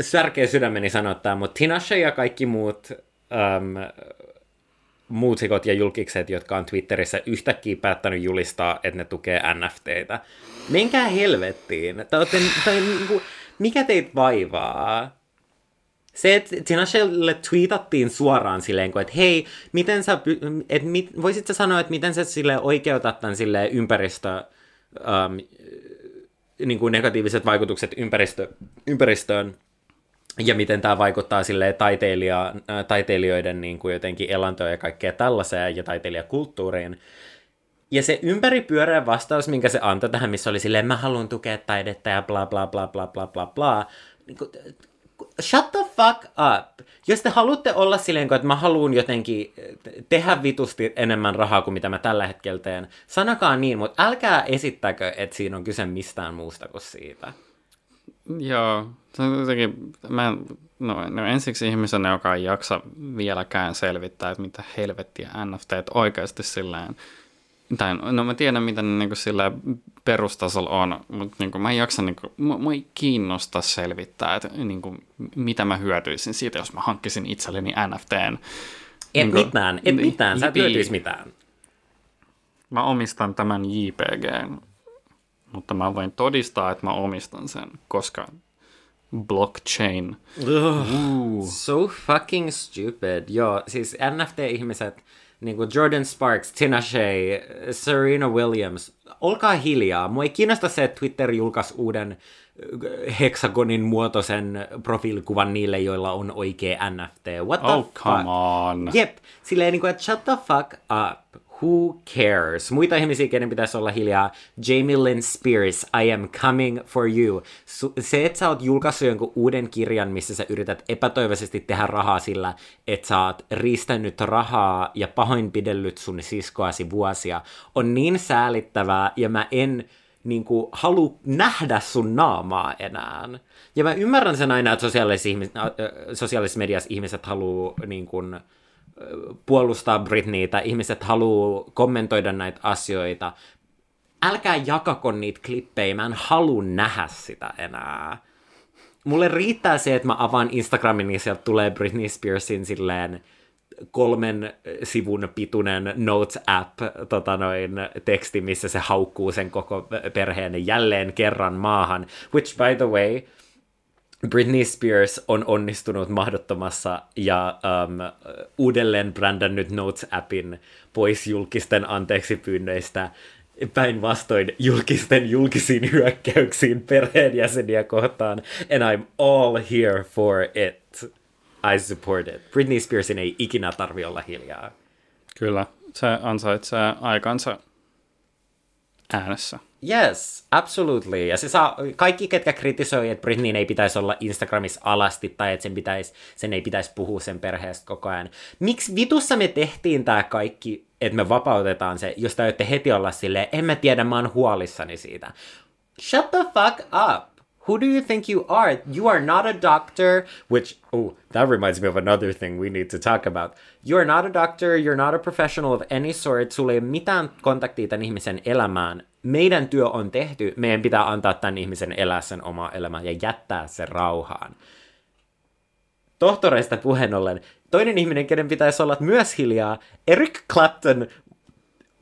särkee sydämeni sanottaa, mutta Tinashe ja kaikki muut äm, muusikot ja julkikset, jotka on Twitterissä yhtäkkiä päättänyt julistaa, että ne tukee NFTitä. Menkää helvettiin. Tai, tai, niinku, mikä teitä vaivaa? Se, että Tinashelle tweetattiin suoraan silleen, että hei, miten sä, et, mit, voisit sä sanoa, että miten sä sille oikeutat tämän sille ympäristö, um, niin kuin negatiiviset vaikutukset ympäristö, ympäristöön ja miten tämä vaikuttaa sille taiteilija, taiteilijoiden niin kuin jotenkin elantoon ja kaikkea tällaiseen ja taiteilijakulttuuriin. Ja se ympäripyöreä vastaus, minkä se antoi tähän, missä oli silleen, mä haluan tukea taidetta ja bla bla bla bla bla bla bla. Niin kuin, shut the fuck up. Jos te haluatte olla silleen, että mä haluan jotenkin tehdä vitusti enemmän rahaa kuin mitä mä tällä hetkellä teen, sanokaa niin, mutta älkää esittäkö, että siinä on kyse mistään muusta kuin siitä. Joo, se on jotenkin, mä, no, no ensiksi ihmisenä, joka ei jaksa vieläkään selvittää, että mitä helvettiä NFT oikeasti silleen, tai no mä tiedän, mitä ne niin sillä perustasolla on, mutta niin kuin, mä en jaksa, niin kuin, mä, mä ei kiinnosta selvittää, että niin kuin, mitä mä hyötyisin siitä, jos mä hankkisin itselleni NFTn. Et niin kuin, mitään, et mitään, sä et mitään. Mä omistan tämän JPG, mutta mä voin todistaa, että mä omistan sen, koska blockchain. Ugh, so fucking stupid. Joo, siis NFT-ihmiset, niin kuin Jordan Sparks, Tina Shea, Serena Williams, olkaa hiljaa. Mua ei kiinnosta se, että Twitter julkaisi uuden äh, heksagonin muotoisen profiilikuvan niille, joilla on oikea NFT. What the oh, fuck? come on. Jep, silleen niin kuin, että shut the fuck up. Who cares? Muita ihmisiä, kenen pitäisi olla hiljaa. Jamie Lynn Spears, I am coming for you. Se, että sä oot julkaissut jonkun uuden kirjan, missä sä yrität epätoivoisesti tehdä rahaa sillä, että sä oot riistänyt rahaa ja pahoinpidellyt sun siskoasi vuosia, on niin säälittävää ja mä en niin kuin, halu nähdä sun naamaa enää. Ja mä ymmärrän sen aina, että sosiaalisessa, ihmis- sosiaalisessa mediassa ihmiset haluaa niin kuin, puolustaa Britneytä, ihmiset haluaa kommentoida näitä asioita. Älkää jakako niitä klippejä, mä en halua nähdä sitä enää. Mulle riittää se, että mä avaan Instagramin, niin sieltä tulee Britney Spearsin silleen kolmen sivun pituinen Notes-app tota noin, teksti, missä se haukkuu sen koko perheen jälleen kerran maahan. Which, by the way, Britney Spears on onnistunut mahdottomassa ja um, uudelleen brändännyt Notes-appin pois julkisten anteeksipyynnöistä päinvastoin julkisten julkisiin hyökkäyksiin perheenjäseniä kohtaan. And I'm all here for it. I support it. Britney Spearsin ei ikinä tarvi olla hiljaa. Kyllä, se ansaitsee aikansa äänessä. Yes, absolutely. Ja se saa, kaikki, ketkä kritisoi, että Britneyn ei pitäisi olla Instagramissa alasti tai että sen, pitäisi, sen ei pitäisi puhua sen perheestä koko ajan. Miksi vitussa me tehtiin tämä kaikki, että me vapautetaan se, jos te heti olla silleen, en mä tiedä, mä oon huolissani siitä. Shut the fuck up! Who do you think you are? You are not a doctor, which, oh, that reminds me of another thing we need to talk about. You are not a doctor, you're not a professional of any sort, sulla ei ole mitään kontaktia tämän ihmisen elämään. Meidän työ on tehty, meidän pitää antaa tämän ihmisen elää sen oma elämä ja jättää se rauhaan. Tohtoreista puheen ollen, toinen ihminen, kenen pitäisi olla myös hiljaa, Eric Clapton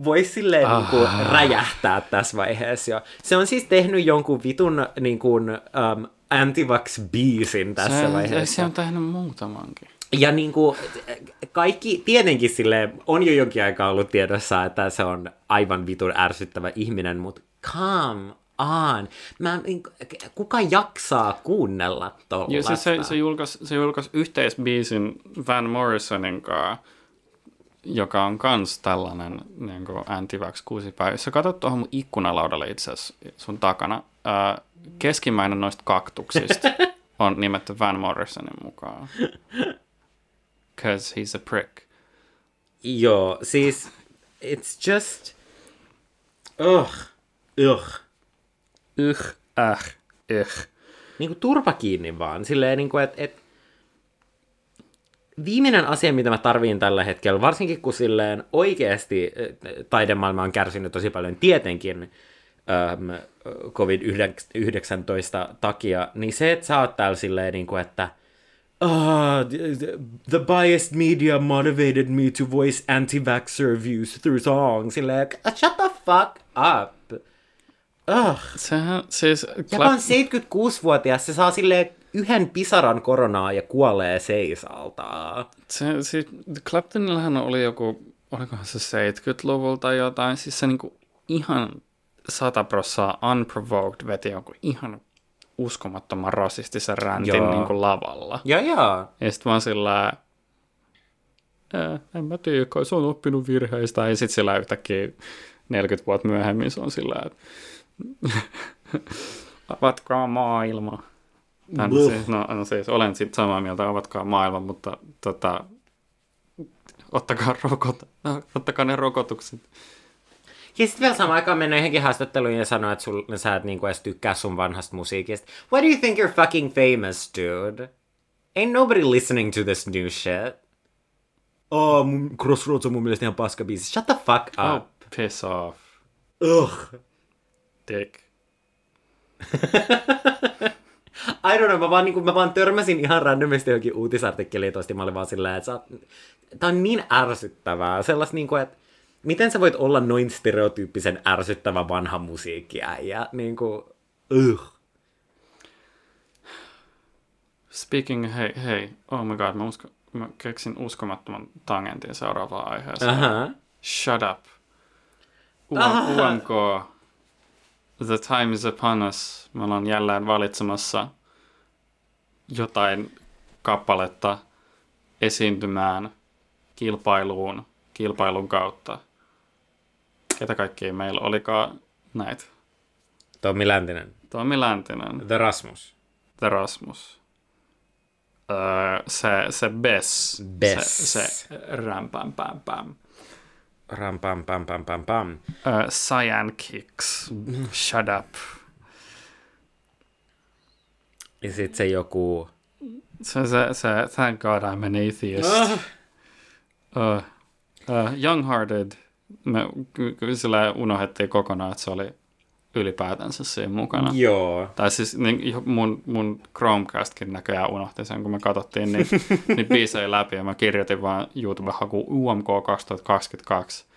voisi silleen ah. niin kuin, räjähtää tässä vaiheessa jo. Se on siis tehnyt jonkun vitun niin kuin, um, antivax-biisin tässä se, vaiheessa. Se on tehnyt muutamankin. Ja niin kuin, kaikki, tietenkin sille on jo jonkin aikaa ollut tiedossa, että se on aivan vitun ärsyttävä ihminen, mutta come on. Mä, niin, kuka jaksaa kuunnella tuollaista? Joo, siis se, se, julkaisi, se julkaisi yhteisbiisin Van Morrisonin kanssa, joka on kans tällainen niin anti-vax kuusipäivä. Jos sä katsot tuohon mun ikkunalaudalle itse asiassa sun takana, ää, keskimmäinen noista kaktuksista *laughs* on nimetty Van Morrisonin mukaan. Because he's a prick. Joo, siis it's just... Ugh. Ugh. Ugh. Äh. Ugh. Niinku turpa kiinni vaan. Silleen niinku, että et, viimeinen asia, mitä mä tarviin tällä hetkellä, varsinkin kun silleen oikeasti taidemaailma on kärsinyt tosi paljon tietenkin äm, COVID-19 takia, niin se, että sä oot täällä silleen, niin kuin, että Ah, the, biased media motivated me to voice anti-vaxxer views through song. Silleen, shut the fuck up. Ugh. Sehän siis... Ja vaan 76-vuotias, se saa silleen yhden pisaran koronaa ja kuolee seisalta. Se, siis Claptonillahan oli joku, olikohan se 70-luvulta tai jotain, siis se niinku ihan sata prossaa unprovoked veti jonkun ihan uskomattoman rasistisen räntin Joo. niin kuin lavalla. Ja ja. Ja sitten vaan sillä ää, en mä tiedä, kai se on oppinut virheistä. Ja sitten sillä yhtäkkiä 40 vuotta myöhemmin se on sillä, että *laughs* avatkaa maailma. Tän, Bluh. siis, no, no siis olen sitten samaa mieltä, avatkaa maailma, mutta tota, ottakaa, rokot, ottakaa ne rokotukset. Ja sitten vielä samaan aikaan mennä johonkin haastatteluun ja sanoa, että sul, sä et niinku edes tykkää sun vanhasta musiikista. Why do you think you're fucking famous, dude? Ain't nobody listening to this new shit. Oh, mun Crossroads on mun mielestä ihan paska biisi. Shut the fuck Oh, up. piss off, Ugh. dick. *laughs* I don't know, mä vaan, niinku, mä vaan törmäsin ihan randomisti johonkin uutisartikkeliin tosti. Mä olin vaan silleen, että oot... Tää on niin ärsyttävää. Sellaista niinku, että miten sä voit olla noin stereotyyppisen ärsyttävä vanha musiikkiäijä? Niinku, ugh. Speaking, hei, hei, oh my god, mä, usko, mä keksin uskomattoman tangentin seuraavaan aiheeseen. Aha. Shut up. UMK, the time is upon us. Me ollaan jälleen valitsemassa jotain kappaletta esiintymään kilpailuun, kilpailun kautta. Ketä kaikkia meillä olikaan näitä? Tommi Läntinen. Tommi Läntinen, The Rasmus. The Rasmus, öö, se, se Bess, Bess. se, se rämpän pam pam. Ram pam pam pam pam. Uh, Cyan Kicks. *laughs* Shut up. Ja sit se joku... Se, se, se, thank God I'm an atheist. Uh, uh, Young-Hearted. Me sillä unohdettiin kokonaan, että se oli ylipäätänsä siinä mukana. Joo. Tai siis niin, mun, mun Chromecastkin näköjään unohti sen, kun me katsottiin niitä, *laughs* niitä biisejä läpi ja mä kirjoitin vaan YouTube-haku UMK 2022.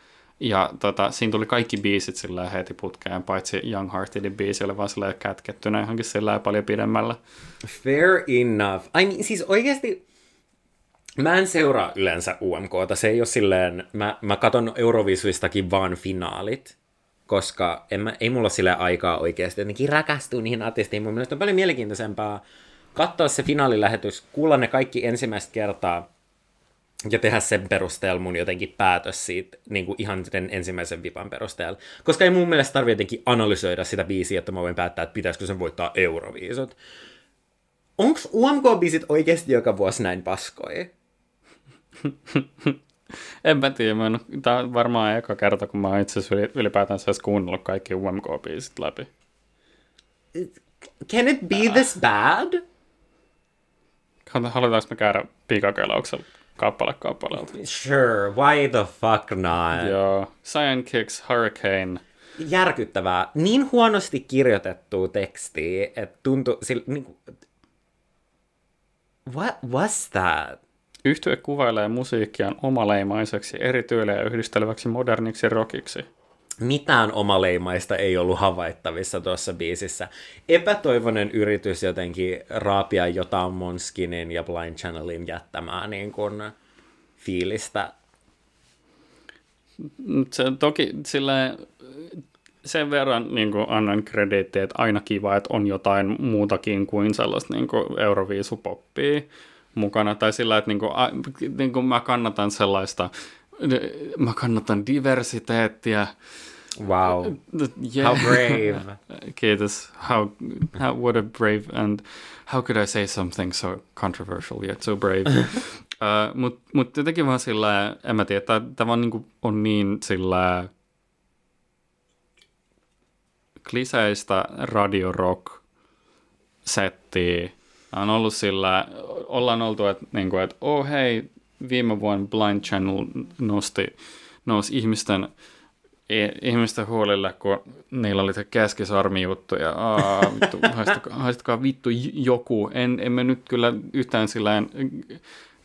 Ja tota, siinä tuli kaikki biisit sillä heti putkeen, paitsi Young Heartedin biisi oli vaan sillä kätkettynä johonkin sillä paljon pidemmällä. Fair enough. Ai niin, siis oikeasti... Mä en seuraa yleensä UMKta. Se ei ole silleen... Mä, mä katon Euroviisuistakin vaan finaalit, koska en mä, ei mulla sille aikaa oikeasti jotenkin räkästyä niihin artisteihin. Mun mielestä on paljon mielenkiintoisempaa katsoa se finaalilähetys, kuulla ne kaikki ensimmäistä kertaa ja tehdä sen perusteella mun jotenkin päätös siitä niin kuin ihan sen ensimmäisen vipan perusteella. Koska ei mun mielestä tarvitse jotenkin analysoida sitä biisiä, että mä voin päättää, että pitäisikö sen voittaa Euroviisut. Onks UMK-biisit oikeasti joka vuosi näin paskoja? *laughs* En mä tiedä, mä en, tää on varmaan eka kerta, kun mä oon itse asiassa yli- ylipäätänsä edes kuunnellut kaikki UMK-biisit läpi. Can it be this bad? Halutaanko me käydä pikakelauksella kappale kappaleelta? Sure, why the fuck not? Joo. Cyan Kicks, Hurricane. Järkyttävää. Niin huonosti kirjoitettua tekstiä, että tuntui sillä, niin kuin, What was that? Yhtye kuvailee musiikkiaan omaleimaiseksi, eri tyylejä yhdisteleväksi moderniksi rockiksi. Mitään omaleimaista ei ollut havaittavissa tuossa biisissä. Epätoivoinen yritys jotenkin raapia jotain Monskinin ja Blind Channelin jättämää niin kuin fiilistä. Se, toki sille sen verran niin kuin annan krediittiä, että aina kiva, että on jotain muutakin kuin sellaista niin kuin euroviisupoppia mukana. Tai sillä, että niin kuin, niin kuin mä kannatan sellaista, mä kannatan diversiteettiä. Wow. Yeah. How brave. *laughs* Kiitos. How, how, what a brave and how could I say something so controversial yet so brave. *laughs* uh, Mutta mut jotenkin vaan sillä, en mä tiedä, tämä vaan niinku on niin sillä kliseistä radio rock settiä. On ollut sillä, ollaan oltu, että niinku, et, oh hei, viime vuonna Blind Channel nosti, nousi ihmisten ihmisten huolille, kun niillä oli se keskisormi juttu ja aa, vittu, *laughs* haistakaa, haistakaa vittu joku. En, en me nyt kyllä yhtään sillä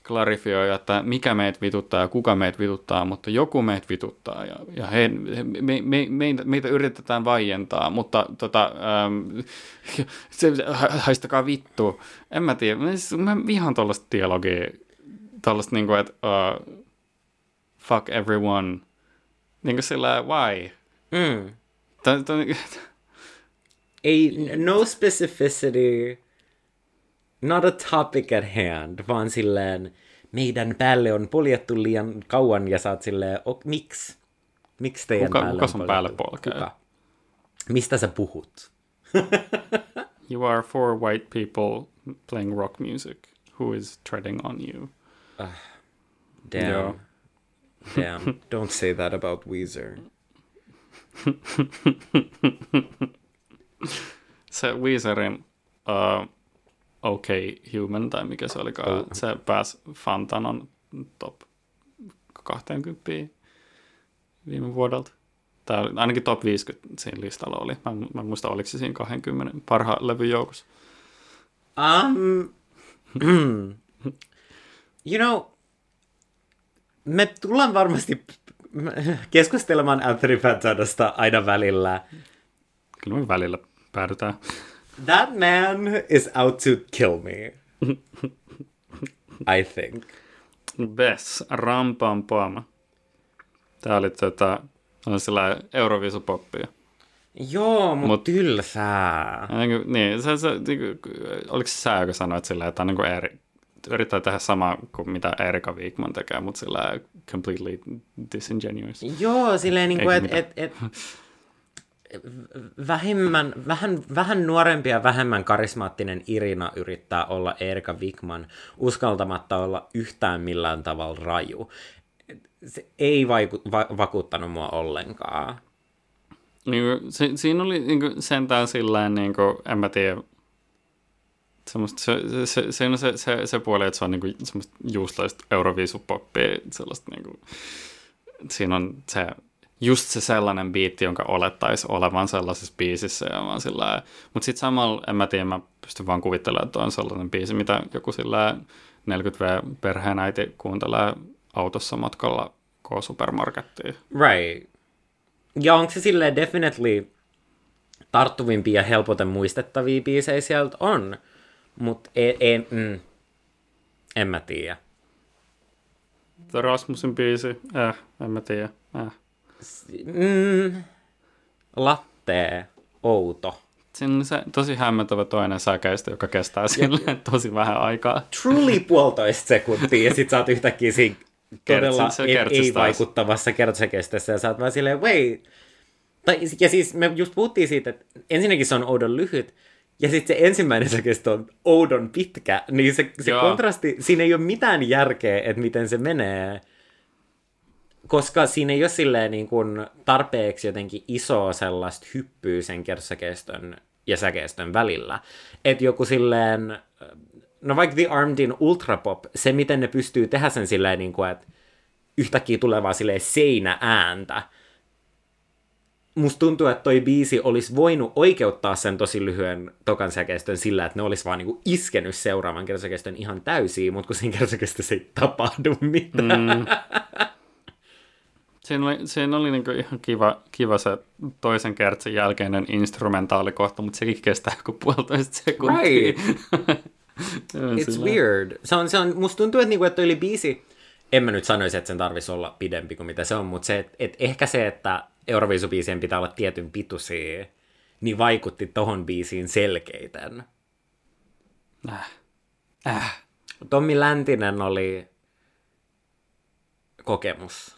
klarifioi, että mikä meitä vituttaa ja kuka meitä vituttaa, mutta joku meitä vituttaa ja, ja he, me, me, me, meitä yritetään vaientaa, mutta tota, ähm, *laughs* se, haistakaa vittu. En mä tiedä, mä, siis, mä vihaan tuollaista dialogia, tuollaista niinku, että uh, fuck everyone. Niin kuin sillä, why? Mm. Ei, no specificity not a topic at hand, vaan silleen meidän päälle on poljettu liian kauan ja saat silleen, ok, miksi? Miksi teidän kuka, päälle kuka sun päälle polkee? Kuka? Mistä sä puhut? *laughs* you are four white people playing rock music. Who is treading on you? Uh, damn. Yeah. Damn. Don't say that about Weezer. *laughs* se Weezerin uh, OK Human, tai mikä se olikaan, oh. se pääsi Fantanon top 20 viime vuodelta. Tai ainakin top 50 siinä listalla oli. Mä, mä en muista, oliko se siinä 20 parhaan levyn joukossa. Um, *clears throat* you know, me tullaan varmasti keskustelemaan Anthony Fantanasta aina välillä. Kyllä me välillä päädytään. That man is out to kill me. I think. Bess, rampam pam. Tää oli tota, on sillä Euroviisupoppia. Joo, mutta Mut, tylsää. Niin, niin se, se, niin, oliko se sä, joka sanoit sillä, että on niin kuin eri, yrittää tehdä sama kuin mitä Erika Wigman tekee, mutta sillä completely disingenuous. Joo, silleen niin kuin, että et, et, vähemmän, vähän, vähän nuorempi ja vähemmän karismaattinen Irina yrittää olla Erika Wigman uskaltamatta olla yhtään millään tavalla raju. Se ei vaiku, va, vakuuttanut mua ollenkaan. Niin, se, siinä oli niin sentään sillä niin kuin, en mä tiedä, semmoista, se, se, se, se, se, se puoli, että se on niin kuin, semmoista juustlaista euroviisupoppia, sellaista niin kuin, siinä on se just se sellainen biitti, jonka olettaisi olevan sellaisessa biisissä. Ja vaan sillä, mutta sitten samalla, en mä tiedä, mä pystyn vaan kuvittelemaan, että on sellainen biisi, mitä joku sillä 40V perheenäiti kuuntelee autossa matkalla K-supermarkettiin. Right. Ja onko se silleen definitely tarttuvimpia ja helpoten muistettavia biisejä sieltä on, mutta en, en, mm, en mä tiedä. Rasmusin biisi, äh, en mä tiedä, äh. Mm, latte, outo. Siinä on se tosi hämmentävä toinen säkeistö, joka kestää silleen *laughs* tosi vähän aikaa. Truly puolitoista sekuntia ja sit sä oot yhtäkkiä siinä todella ei, ei vaikuttavassa kertsäkestässä ja sä oot vaan silleen, wait. Tai, ja siis me just puhuttiin siitä, että ensinnäkin se on oudon lyhyt, ja sitten se ensimmäinen säkeistö on oudon pitkä, niin se, se kontrasti, siinä ei ole mitään järkeä, että miten se menee koska siinä ei ole silleen niin kuin tarpeeksi jotenkin isoa sellaista hyppyä sen kertsakestön ja säkeistön välillä. Että joku silleen, no vaikka The Armedin Ultrapop, se miten ne pystyy tehdä sen silleen, niin kuin, että yhtäkkiä tulee vaan silleen seinä ääntä. Musta tuntuu, että toi biisi olisi voinut oikeuttaa sen tosi lyhyen tokan säkeistön sillä, että ne olisi vaan niinku iskenyt seuraavan kertsakestön ihan täysiin, mutta kun siinä kertsakestossa ei tapahdu mitään. Mm. Siinä oli, siinä oli niinku ihan kiva, kiva se toisen kertsin jälkeinen instrumentaalikohta, mutta sekin kestää joku puolitoista sekuntia. Right. *laughs* It's sillä... weird. Se on, se on, musta tuntuu, että, niinku, että oli biisi, en mä nyt sanoisi, että sen tarvitsisi olla pidempi kuin mitä se on, mutta se, että, että ehkä se, että Euroviisubiisien pitää olla tietyn pituisia, niin vaikutti tohon biisiin selkeiten. Äh. Äh. Tommi Läntinen oli kokemus.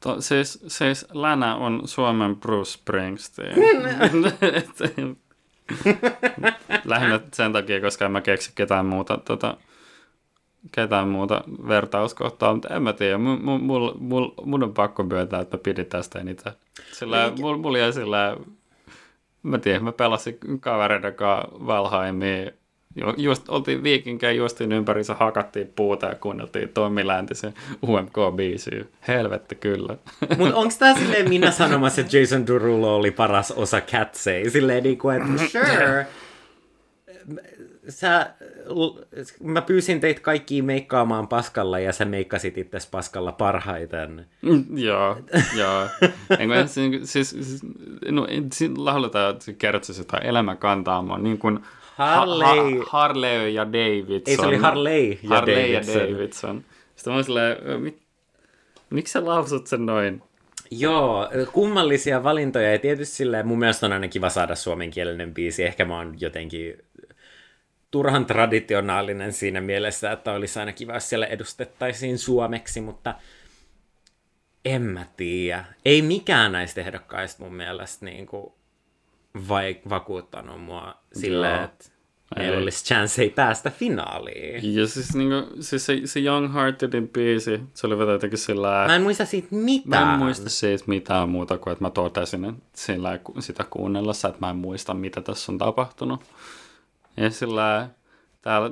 To, siis, siis Länä on Suomen Bruce Springsteen. *laughs* *laughs* Lähinnä sen takia, koska en mä keksi ketään muuta, tota, ketään muuta vertauskohtaa, mutta en mä tiedä. Mun, mun, mun, mun on pakko myöntää, että mä pidin tästä eniten. Sillä mulla mul jäi sillä, mä tiedän, mä pelasin kavereiden kanssa Valheimia Ju, just oltiin viikinkään, juostiin ympärissä, hakattiin puuta ja kuunneltiin Tommi Läntisen UMK-biisiä. Helvetti kyllä. Mutta onko tämä silleen minä sanomassa, että Jason Derulo oli paras osa Catsei? Silleen niin kuin, että *laughs* sure, sä, mä pyysin teitä kaikki meikkaamaan paskalla ja sä meikkasit itse paskalla parhaiten. Mm, joo, joo. *laughs* Enkä, siis, siis, no, lauletaan, että kertoo jotain elämänkantaa, niin kuin Harley. Ha, ha, Harley ja Davidson. Ei, se oli Harley ja Harley Davidson. ja Davidson. Sitten mä silleen, mit, miksi sä lausut sen noin? Joo, kummallisia valintoja ja tietysti silleen, mun mielestä on aina kiva saada suomenkielinen biisi. Ehkä mä oon jotenkin turhan traditionaalinen siinä mielessä, että olisi aina kiva, jos siellä edustettaisiin suomeksi, mutta en mä tiedä. Ei mikään näistä ehdokkaista mun mielestä niin kuin vai, vakuuttanut mua silleen, että meillä olisi chance ei päästä finaaliin. Ja siis, niin kuin, siis se, se Young Heartedin biisi, se oli jotenkin sillä... Mä en muista siitä mitään. Mä en muista siitä mitään muuta kuin, että mä totesin sillä, sitä kuunnellessa, että mä en muista, mitä tässä on tapahtunut. Ja sillä täällä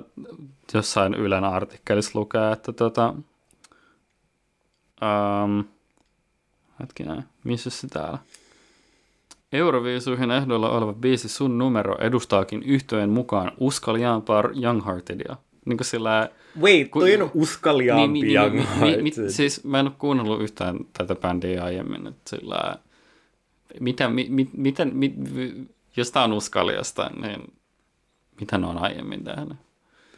jossain Ylen artikkelissa lukee, että tota... Um, hetkinen, missä se täällä? Euroviisuihin ehdoilla oleva biisi Sun numero edustaakin yhtöjen mukaan uskaliaampaa Youngheartedia. Niin kuin sillä... Wait, toi on uskaliaampi niin, niin, Younghearted. niin, niin, siis mä en ole kuunnellut yhtään tätä bändiä aiemmin, että sillä... Mitä, mi, mi, miten, mi, jos tää on uskaliasta, niin mitä ne on aiemmin tehnyt?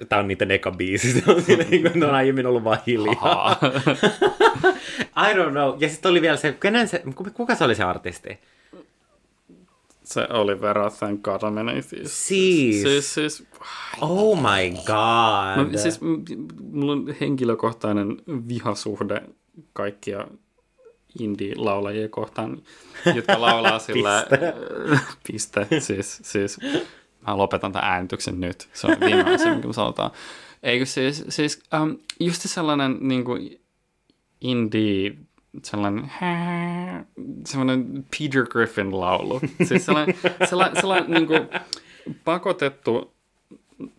Tää on niiden eka biisi, se on silleen, kun ne on aiemmin ollut vaan hiljaa. *laughs* I don't know. Ja sitten oli vielä se, kenen se, kuka se oli se artisti? Se oli Vera Thank God Atheist. Siis. Siis, siis, Oh my god. mä, siis mulla on henkilökohtainen vihasuhde kaikkia indie-laulajia kohtaan, jotka laulaa *laughs* sillä... *laughs* Piste. Siis, siis mä lopetan tämän äänityksen nyt. Se on viimeinen asia, me *laughs* sanotaan. Eikö siis, siis um, just sellainen niin kuin indie sellainen, *laughs* sellainen Peter Griffin laulu. Siis sellainen, *laughs* sellainen, sellainen niin kuin pakotettu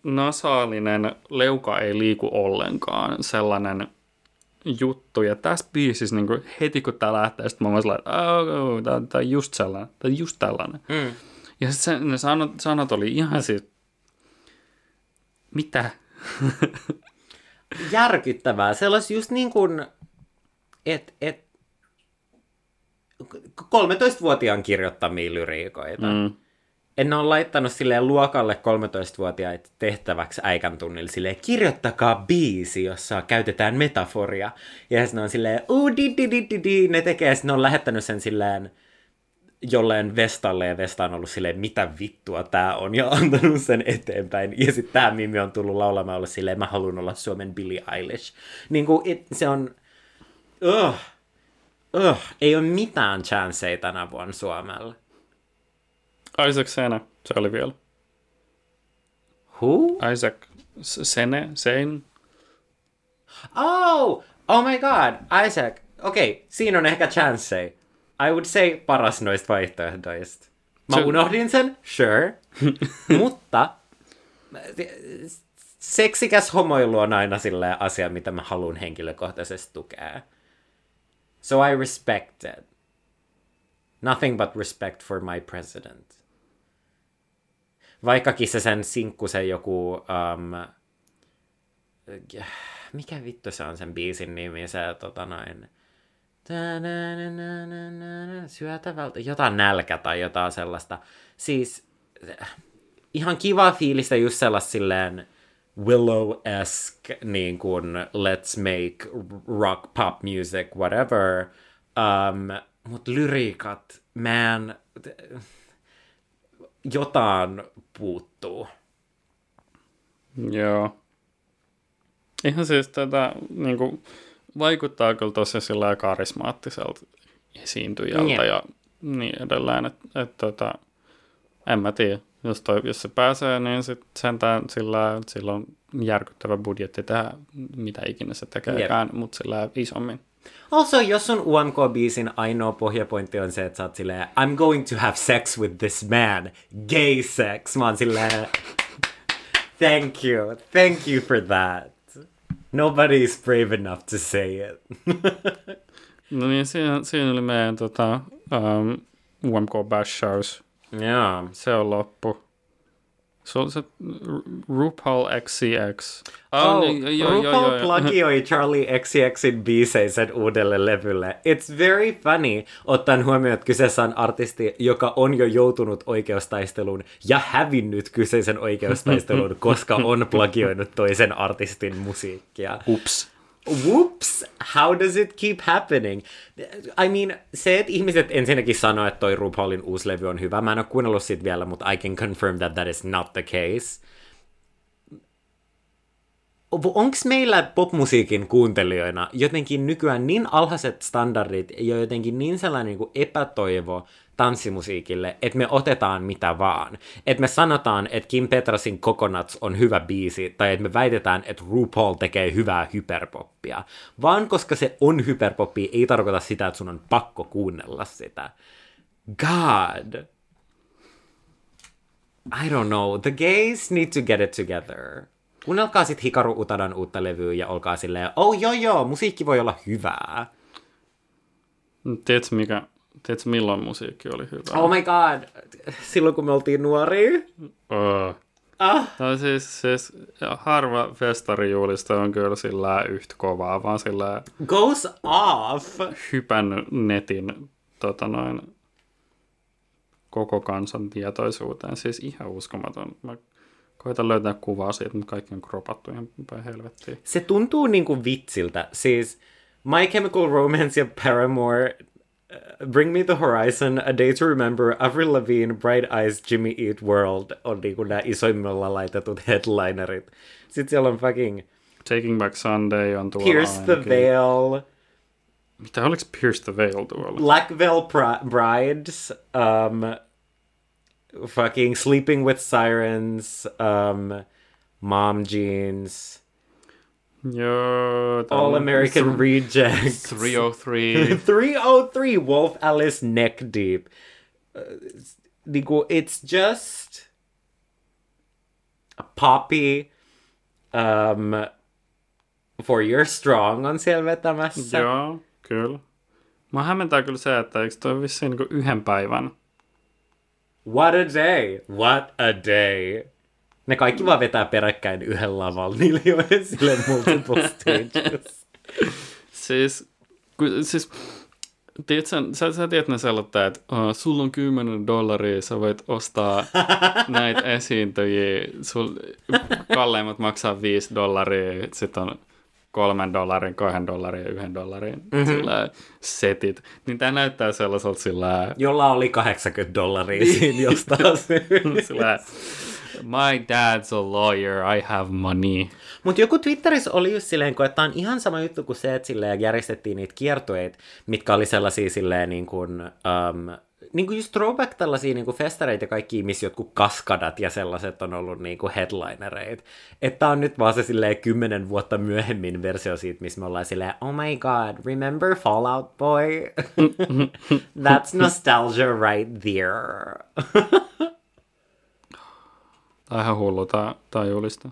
nasaalinen leuka ei liiku ollenkaan sellainen juttu. Ja tässä biisissä niin kuin heti kun tämä lähtee, sitten mä oon sellainen, että oh, tämä, tämä on just sellainen, tämä on just tällainen. Mm. Ja sitten ne sanat, sanat oli ihan siis, mitä? *laughs* Järkyttävää. Se olisi just niin kuin, että et, 13-vuotiaan kirjoittamia lyriikoita. Mm. En ole laittanut silleen luokalle 13-vuotiaita tehtäväksi äikän tunnilla silleen, kirjoittakaa biisi, jossa käytetään metaforia. Ja sitten on silleen, uu, di, di, di, di, di, ne tekee, sitten ne on lähettänyt sen silleen jolleen Vestalle, ja Vesta on ollut silleen, mitä vittua tää on, ja antanut sen eteenpäin. Ja sitten tämä Mimi on tullut laulamaan olla silleen, mä haluan olla Suomen Billie Eilish. Niin kuin, it, se on, ugh, ugh, ei ole mitään chanceja tänä vuonna Suomella. Isaac Sene, se oli vielä. Who? Isaac Sene, Sein. Oh, oh my god, Isaac. Okei, okay, siinä on ehkä chanceja. I would say paras noista vaihtoehdoista. Mä Se- unohdin sen, sure. *laughs* Mutta seksikäs homoilu on aina silleen asia, mitä mä haluan henkilökohtaisesti tukea. So I respect it. Nothing but respect for my president. Vaikkakin se sen sinkku, se joku... Um, mikä vittu se on sen biisin nimi, se tota noin... Syötävältä, jotain nälkä tai jotain sellaista. Siis ihan kiva fiilistä just sellaista silleen Willow-esque, niin kuin let's make rock, pop music, whatever. Um, Mutta lyriikat, man, jotain puuttuu. Joo. Ihan siis tätä, niin kuin, vaikuttaa kyllä tosi sillä karismaattiselta esiintyjältä Jep. ja niin edelleen, että et, tota, en mä tiedä. Jos, toi, jos se pääsee, niin sit sentään sillä, sillä on järkyttävä budjetti tehdä mitä ikinä se tekeekään, mutta sillä isommin. Also, jos sun UMK-biisin ainoa pohjapointti on se, että sä oot silleen, I'm going to have sex with this man, gay sex. Mä oon silleen, Thank you. Thank you for that. Nobody is brave enough to say it. *laughs* No niin, siinä, siinä oli meidän tota, um, UMK Bashaus. Joo. Se on loppu. Se on se RuPaul XCX. Oh, niin, joo, joo, RuPaul joo. plagioi Charlie XCXin biisejä sen uudelle levylle. It's very funny, ottaen huomioon, että kyseessä on artisti, joka on jo joutunut oikeustaisteluun ja hävinnyt kyseisen oikeustaistelun, *laughs* koska on plagioinut toisen artistin musiikkia. Ups. Whoops! How does it keep happening? I mean, se, että ihmiset ensinnäkin sanoo, että toi RuPaulin uusi levy on hyvä. Mä en ole kuunnellut siitä vielä, mutta I can confirm that that is not the case. Onko meillä popmusiikin kuuntelijoina jotenkin nykyään niin alhaiset standardit ja jotenkin niin sellainen niin kuin epätoivo tanssimusiikille, että me otetaan mitä vaan. Että me sanotaan, että Kim Petrasin Coconuts on hyvä biisi, tai että me väitetään, että RuPaul tekee hyvää hyperpoppia. Vaan koska se on hyperpoppia, ei tarkoita sitä, että sun on pakko kuunnella sitä. God! I don't know. The gays need to get it together. Kuunnelkaa sit Hikaru Utadan uutta levyä ja olkaa silleen, oh joo joo, musiikki voi olla hyvää. Tiedätkö, mikä, tiedätkö milloin musiikki oli hyvä? Oh my god, silloin kun me oltiin nuoria. Uh. Ah. Tai siis, siis harva festarijuhlista on kyllä sillä yhtä kovaa, vaan sillä Goes off. hypännyt netin tota noin, koko kansan tietoisuuteen. Siis ihan uskomaton. Mä koitan löytää kuvaa siitä, mutta kaikki on kropattu ihan päin helvettiin. Se tuntuu niinku vitsiltä. Siis My Chemical Romance ja Paramore, Bring Me the Horizon, A Day to Remember, Avril Lavigne, Bright Eyes, Jimmy Eat World on niinku nämä isoimmilla laitetut headlinerit. Sitten siellä on fucking Taking Back Sunday on tuolla Pierce the ainakin. Veil, Mitä oliko Pierce the Veil tuolla? Black Veil Pri- Brides, um, fucking Sleeping with Sirens, um, Mom Jeans, Joo. All American th- Rejects. 303. 303 *laughs* Wolf Alice Neck Deep. Niinku, it's just a poppy. Um, For Your Strong on siellä vetämässä. Joo, kyllä. Mä hämmentää kyllä se, että eikö toi vissiin niin yhden päivän. What a day! What a day! Ne kaikki vaan vetää peräkkäin yhden lavalla. Niillä ei ole sille multiple stages. Siis, ku, siis tiedätkö, sä, sä tiedät ne sellaista, että uh, sulla on 10 dollaria, sä voit ostaa näitä esiintyjiä, sul, kalleimmat maksaa 5 dollaria, sitten on kolmen dollarin, kahden dollarin ja yhden dollarin mm-hmm. setit. Niin tää näyttää sellaiselta sillä, Jolla oli 80 dollaria siinä jostain *laughs* sillä My dad's a lawyer, I have money. Mutta joku Twitterissä oli just silleen, kun, että tämä on ihan sama juttu kuin se, että silleen järjestettiin niitä kiertueita, mitkä oli sellaisia silleen niin kuin, um, niin kuin just throwback tällaisia niin kuin festareita ja kaikki, missä jotkut kaskadat ja sellaiset on ollut niin kuin headlinereita. Että on nyt vaan se silleen kymmenen vuotta myöhemmin versio siitä, missä me ollaan silleen, oh my god, remember Fallout Boy? *laughs* That's nostalgia right there. *laughs* Tää on ihan hullu, tää on julista.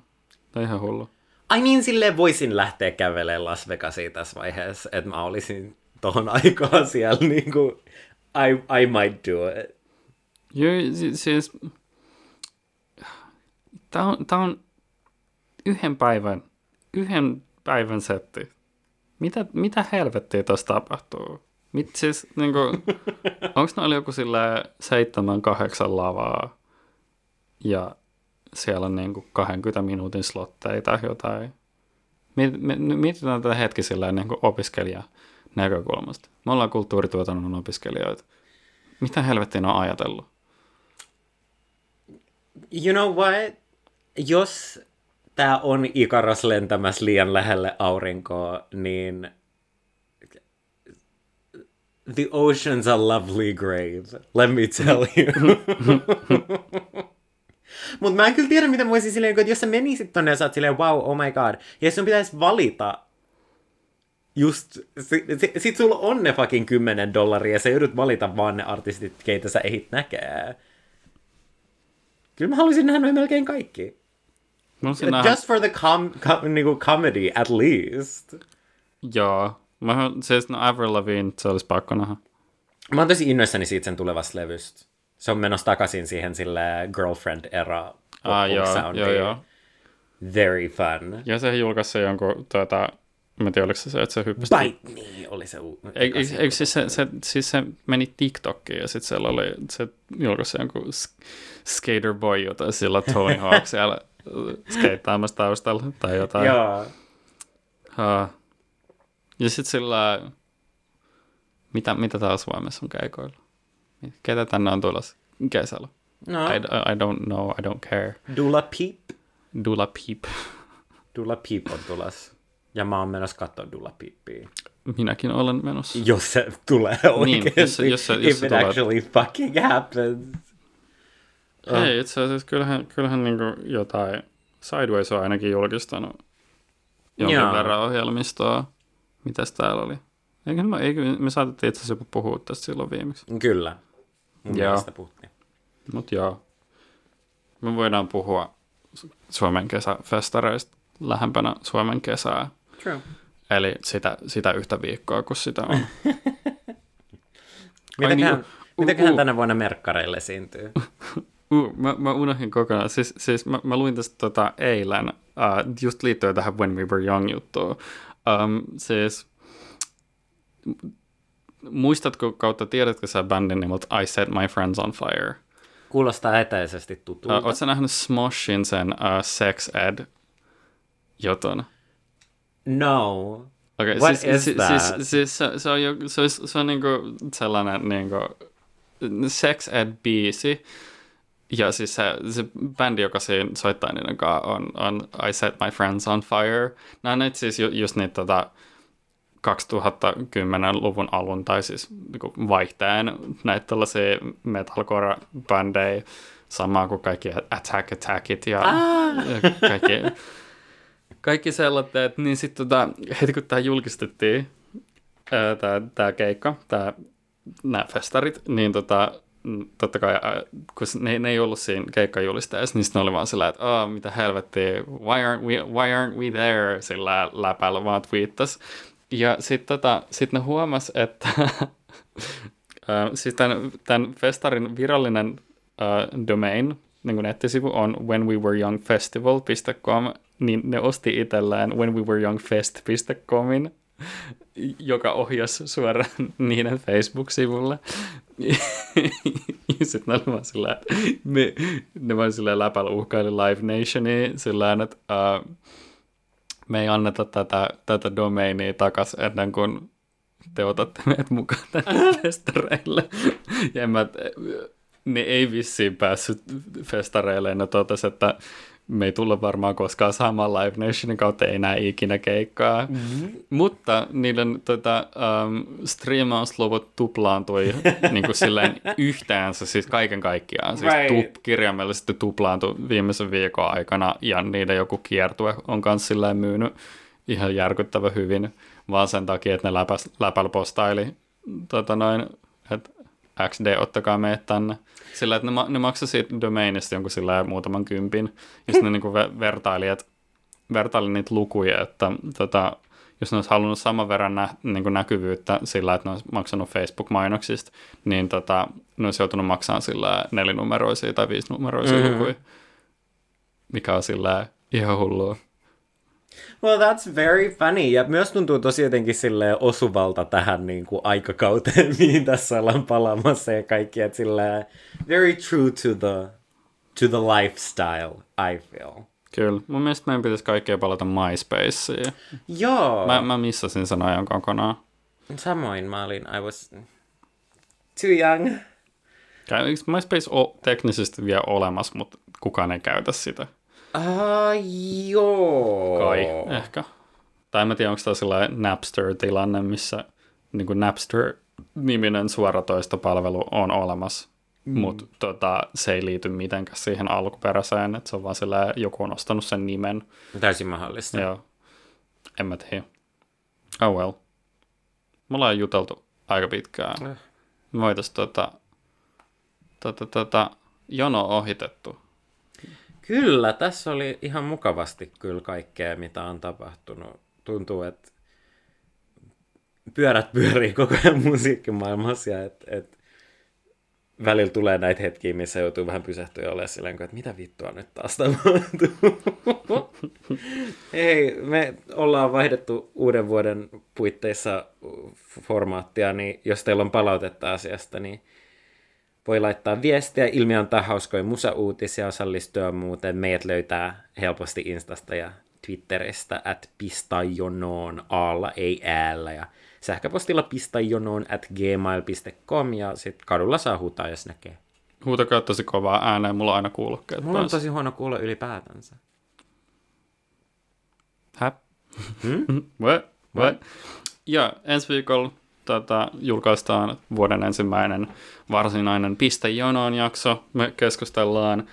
Tää on ihan hullu. I mean, silleen voisin lähteä kävelemään Las Vegasiin tässä vaiheessa, että mä olisin tohon *laughs* aikaan siellä niin kuin, I, I might do it. Joo, si- siis... Tää on, tää on yhden päivän, yhden päivän setti. Mitä, mitä helvettiä tässä tapahtuu? Mit, siis, niinku, *laughs* onko ne oli joku sillä seitsemän, kahdeksan lavaa ja siellä on niinku 20 minuutin slotteja tai jotain. Mietitään tätä hetki sillä niinku opiskelija näkökulmasta. Me ollaan kulttuurituotannon opiskelijoita. Mitä helvettiä on ajatellut? You know what? Jos tää on Ikaros lentämässä liian lähelle aurinkoa, niin the ocean's a lovely grave, let me tell you. *laughs* Mutta mä en kyllä tiedä, mitä mä voisin silleen, että jos sä menisit tonne ja sä oot silleen, wow, oh my god, ja sun pitäisi valita just, sit, sit, sit sulla on ne fucking 10 dollaria ja sä joudut valita vaan ne artistit, keitä sä ehdit näkee. Kyllä mä haluaisin nähdä noin melkein kaikki. Just for the com- com- niinku comedy, at least. Joo. Mä, siis no Avril Lavigne, se olisi pakko nähdä. Mä oon tosi innoissani siitä sen tulevasta levystä. Se on menossa takaisin siihen sille girlfriend-era Ah, joo, joo, joo. Very fun. Ja se julkaisi jonkun, tuota, mä en tiedä, oliko se se, että se hyppäsi. Bite me oli se u- Eikö, eikö siis, se, se, siis se meni TikTokiin ja sitten siellä oli, se julkaisi jonkun sk- Skater Boy, jota sillä Tony *laughs* Hawk siellä skeittaamassa taustalla tai jotain. Joo. Uh, ja sitten sillä, mitä, mitä taas Suomessa on keikoilla? Ketä tänne on tulossa kesällä? No, I, I don't know, I don't care. Dula Peep. Dula Peep. Dula Peep on tulossa. Ja mä oon menossa katsoa Dula Peepia. Minäkin olen menossa. Jos se tulee Niin, oikeasti. jos se- jos jos If se it tulee. actually fucking happens. Hei, itse asiassa kyllähän, kyllähän niin jotain Sideways on ainakin julkistanut jonkin Jaa. verran ohjelmistoa. Mitäs täällä oli? Eikö me, eikö, me saatettiin itse asiassa jopa puhua tästä silloin viimeksi. Kyllä. Mun Joo. mielestä puhuttiin. Mutta joo, me voidaan puhua Suomen kesäfestareista lähempänä Suomen kesää. True. Eli sitä, sitä yhtä viikkoa, kun sitä on. *laughs* Mitäköhän, niin, uh, mitäköhän uh. tänä vuonna merkkareille esiintyy? *laughs* Uh, mä, mä unohdin kokonaan. Siis, siis mä, mä luin tästä tota eilen, uh, just liittyen tähän When We Were Young juttuun. Um, siis, muistatko kautta tiedätkö sä bändin nimeltä I Set My Friends on Fire? Kuulostaa etäisesti tutulta. Uh, Oletko nähnyt Smoshin sen uh, Sex Ed jutun? No. Okay, What siis, is siis, that? Siis, siis se, se on, jo, se, on, se on niinku sellainen niinku Sex Ed-biisi. Ja siis se, se bändi, joka siinä soittaa niiden kanssa, on, on I Set My Friends on Fire. Nämä on siis ju, just niitä tota, 2010-luvun alun, tai siis niinku vaihtaen näitä tällaisia metalcore-bändejä, samaa kuin kaikki Attack Attackit ja, ja kaikki, kaikki sellaiset, niin sitten tota, heti kun tämä julkistettiin, tämä keikka, tää, nämä festarit, niin tota, mm, totta kai, kun ne, ne ei ollut siinä keikkajulisteessa, niin sitten ne oli vaan sillä, että oh, mitä helvettiä, why aren't we, why aren't we there, sillä läpällä vaan twiittas. Ja sitten tota, sit ne huomas, että *laughs* siis tämän, tämän festarin virallinen ää, domain, niin kuin nettisivu on whenwewereyoungfestival.com, niin ne osti itselleen whenwewereyoungfest.comin, *laughs* joka ohjasi suoraan *laughs* niiden Facebook-sivulle. sitten ne oli vaan sillä, että me, ne vaan sillä läpällä uhkaili Live Nationia sillä että uh, me ei anneta tätä, tätä domainia takas ennen kuin te otatte meidät mukaan tänne *laughs* festareille. ja mä, ne ei vissiin päässyt festareille, ne totesi, että me ei tulla varmaan koskaan saamaan Live Nationin kautta, ei enää ikinä keikkaa. Mm-hmm. Mutta niiden tota, um, striimausluvut tuplaantui *laughs* niin kuin silleen yhteensä, siis kaiken kaikkiaan. Siis Right. tu- kirjaimellisesti tuplaantui viimeisen viikon aikana, ja niiden joku kiertue on myös silleen myynyt ihan järkyttävän hyvin, vaan sen takia, että ne läpäl postaili tota noin, että XD, ottakaa meidät tänne. Sillä, että ne, ma- ne maksoi siitä domainista jonkun sillä muutaman kympin. Ja sitten ne niinku ve- vertaili, että vertaili niitä lukuja, että tota, jos ne olisi halunnut saman verran nä- niin näkyvyyttä sillä, että ne olisi maksanut Facebook-mainoksista, niin tota, ne olisi joutunut maksamaan sillä nelinumeroisia tai viisinumeroisia mm-hmm. lukuja, mikä on sillä ihan hullua. Well, that's very funny. Ja myös tuntuu tosi jotenkin silleen osuvalta tähän niin kuin aikakauteen, *laughs* mihin tässä ollaan palaamassa ja kaikki. Että silleen very true to the, to the lifestyle, I feel. Kyllä. Mun mielestä meidän pitäisi kaikkea palata MySpaceen. Joo. Mä, mä missasin sen ajan kokonaan. Samoin mä olin, I was too young. Eikö MySpace ole teknisesti vielä olemassa, mutta kukaan ei käytä sitä? Ah, joo. Kai, ehkä. Tai en mä tiedä, onko tämä sellainen Napster-tilanne, missä niin kuin Napster-niminen suoratoistopalvelu on olemassa, mm. mutta tota, se ei liity mitenkään siihen alkuperäiseen, että se on vaan sillä joku on ostanut sen nimen. Täysin mahdollista. Joo. En mä tiedä. Oh well. Me ollaan juteltu aika pitkään. Eh. Me voitais tota, tota, tota, jono ohitettu. Kyllä, tässä oli ihan mukavasti kyllä kaikkea, mitä on tapahtunut. Tuntuu, että pyörät pyörii koko ajan musiikkimaailmassa ja että et välillä tulee näitä hetkiä, missä joutuu vähän pysähtyä ja olemaan silleen, että mitä vittua nyt taas tapahtuu. *laughs* Hei, me ollaan vaihdettu uuden vuoden puitteissa formaattia, niin jos teillä on palautetta asiasta, niin voi laittaa viestiä, ilmi antaa hauskoja musauutisia, osallistua muuten. Meidät löytää helposti Instasta ja Twitteristä, at pistajonoon, aalla ei äällä, ja sähköpostilla pistajonoon at gmail.com, ja sitten kadulla saa huutaa, jos näkee. Huutakaa tosi kovaa ääneen, mulla on aina kuulokkeet Mulla on tosi huono kuulla ylipäätänsä. Häp? Hmm? *laughs* What? What? Ja ensi viikolla tota, julkaistaan vuoden ensimmäinen varsinainen Piste jonoon jakso. Me keskustellaan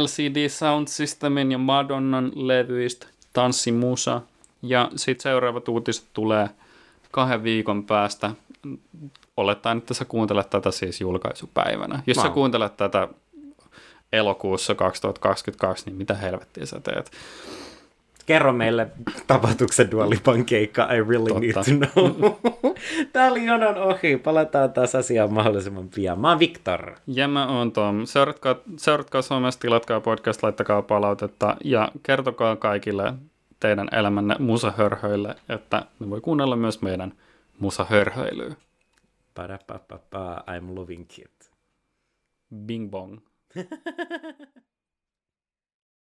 LCD Sound Systemin ja Madonnan levyistä, tanssimusa. Ja sitten seuraavat uutiset tulee kahden viikon päästä. Olettaen, että sä kuuntelet tätä siis julkaisupäivänä. Jos sä Wow. kuuntelet tätä elokuussa 2022, niin mitä helvettiä sä teet? Kerro meille tapahtuksen Dualipan keikka, I really Totta. need to know. *laughs* Tää oli jonon ohi, palataan taas asiaan mahdollisimman pian. Mä oon Viktor. Ja mä oon Tom. Seuratkaa, seuratkaa somesta, tilatkaa podcast, laittakaa palautetta ja kertokaa kaikille teidän elämänne musahörhöille, että ne voi kuunnella myös meidän musahörhöilyä. Parapapapa, I'm loving it. Bing bong. *laughs*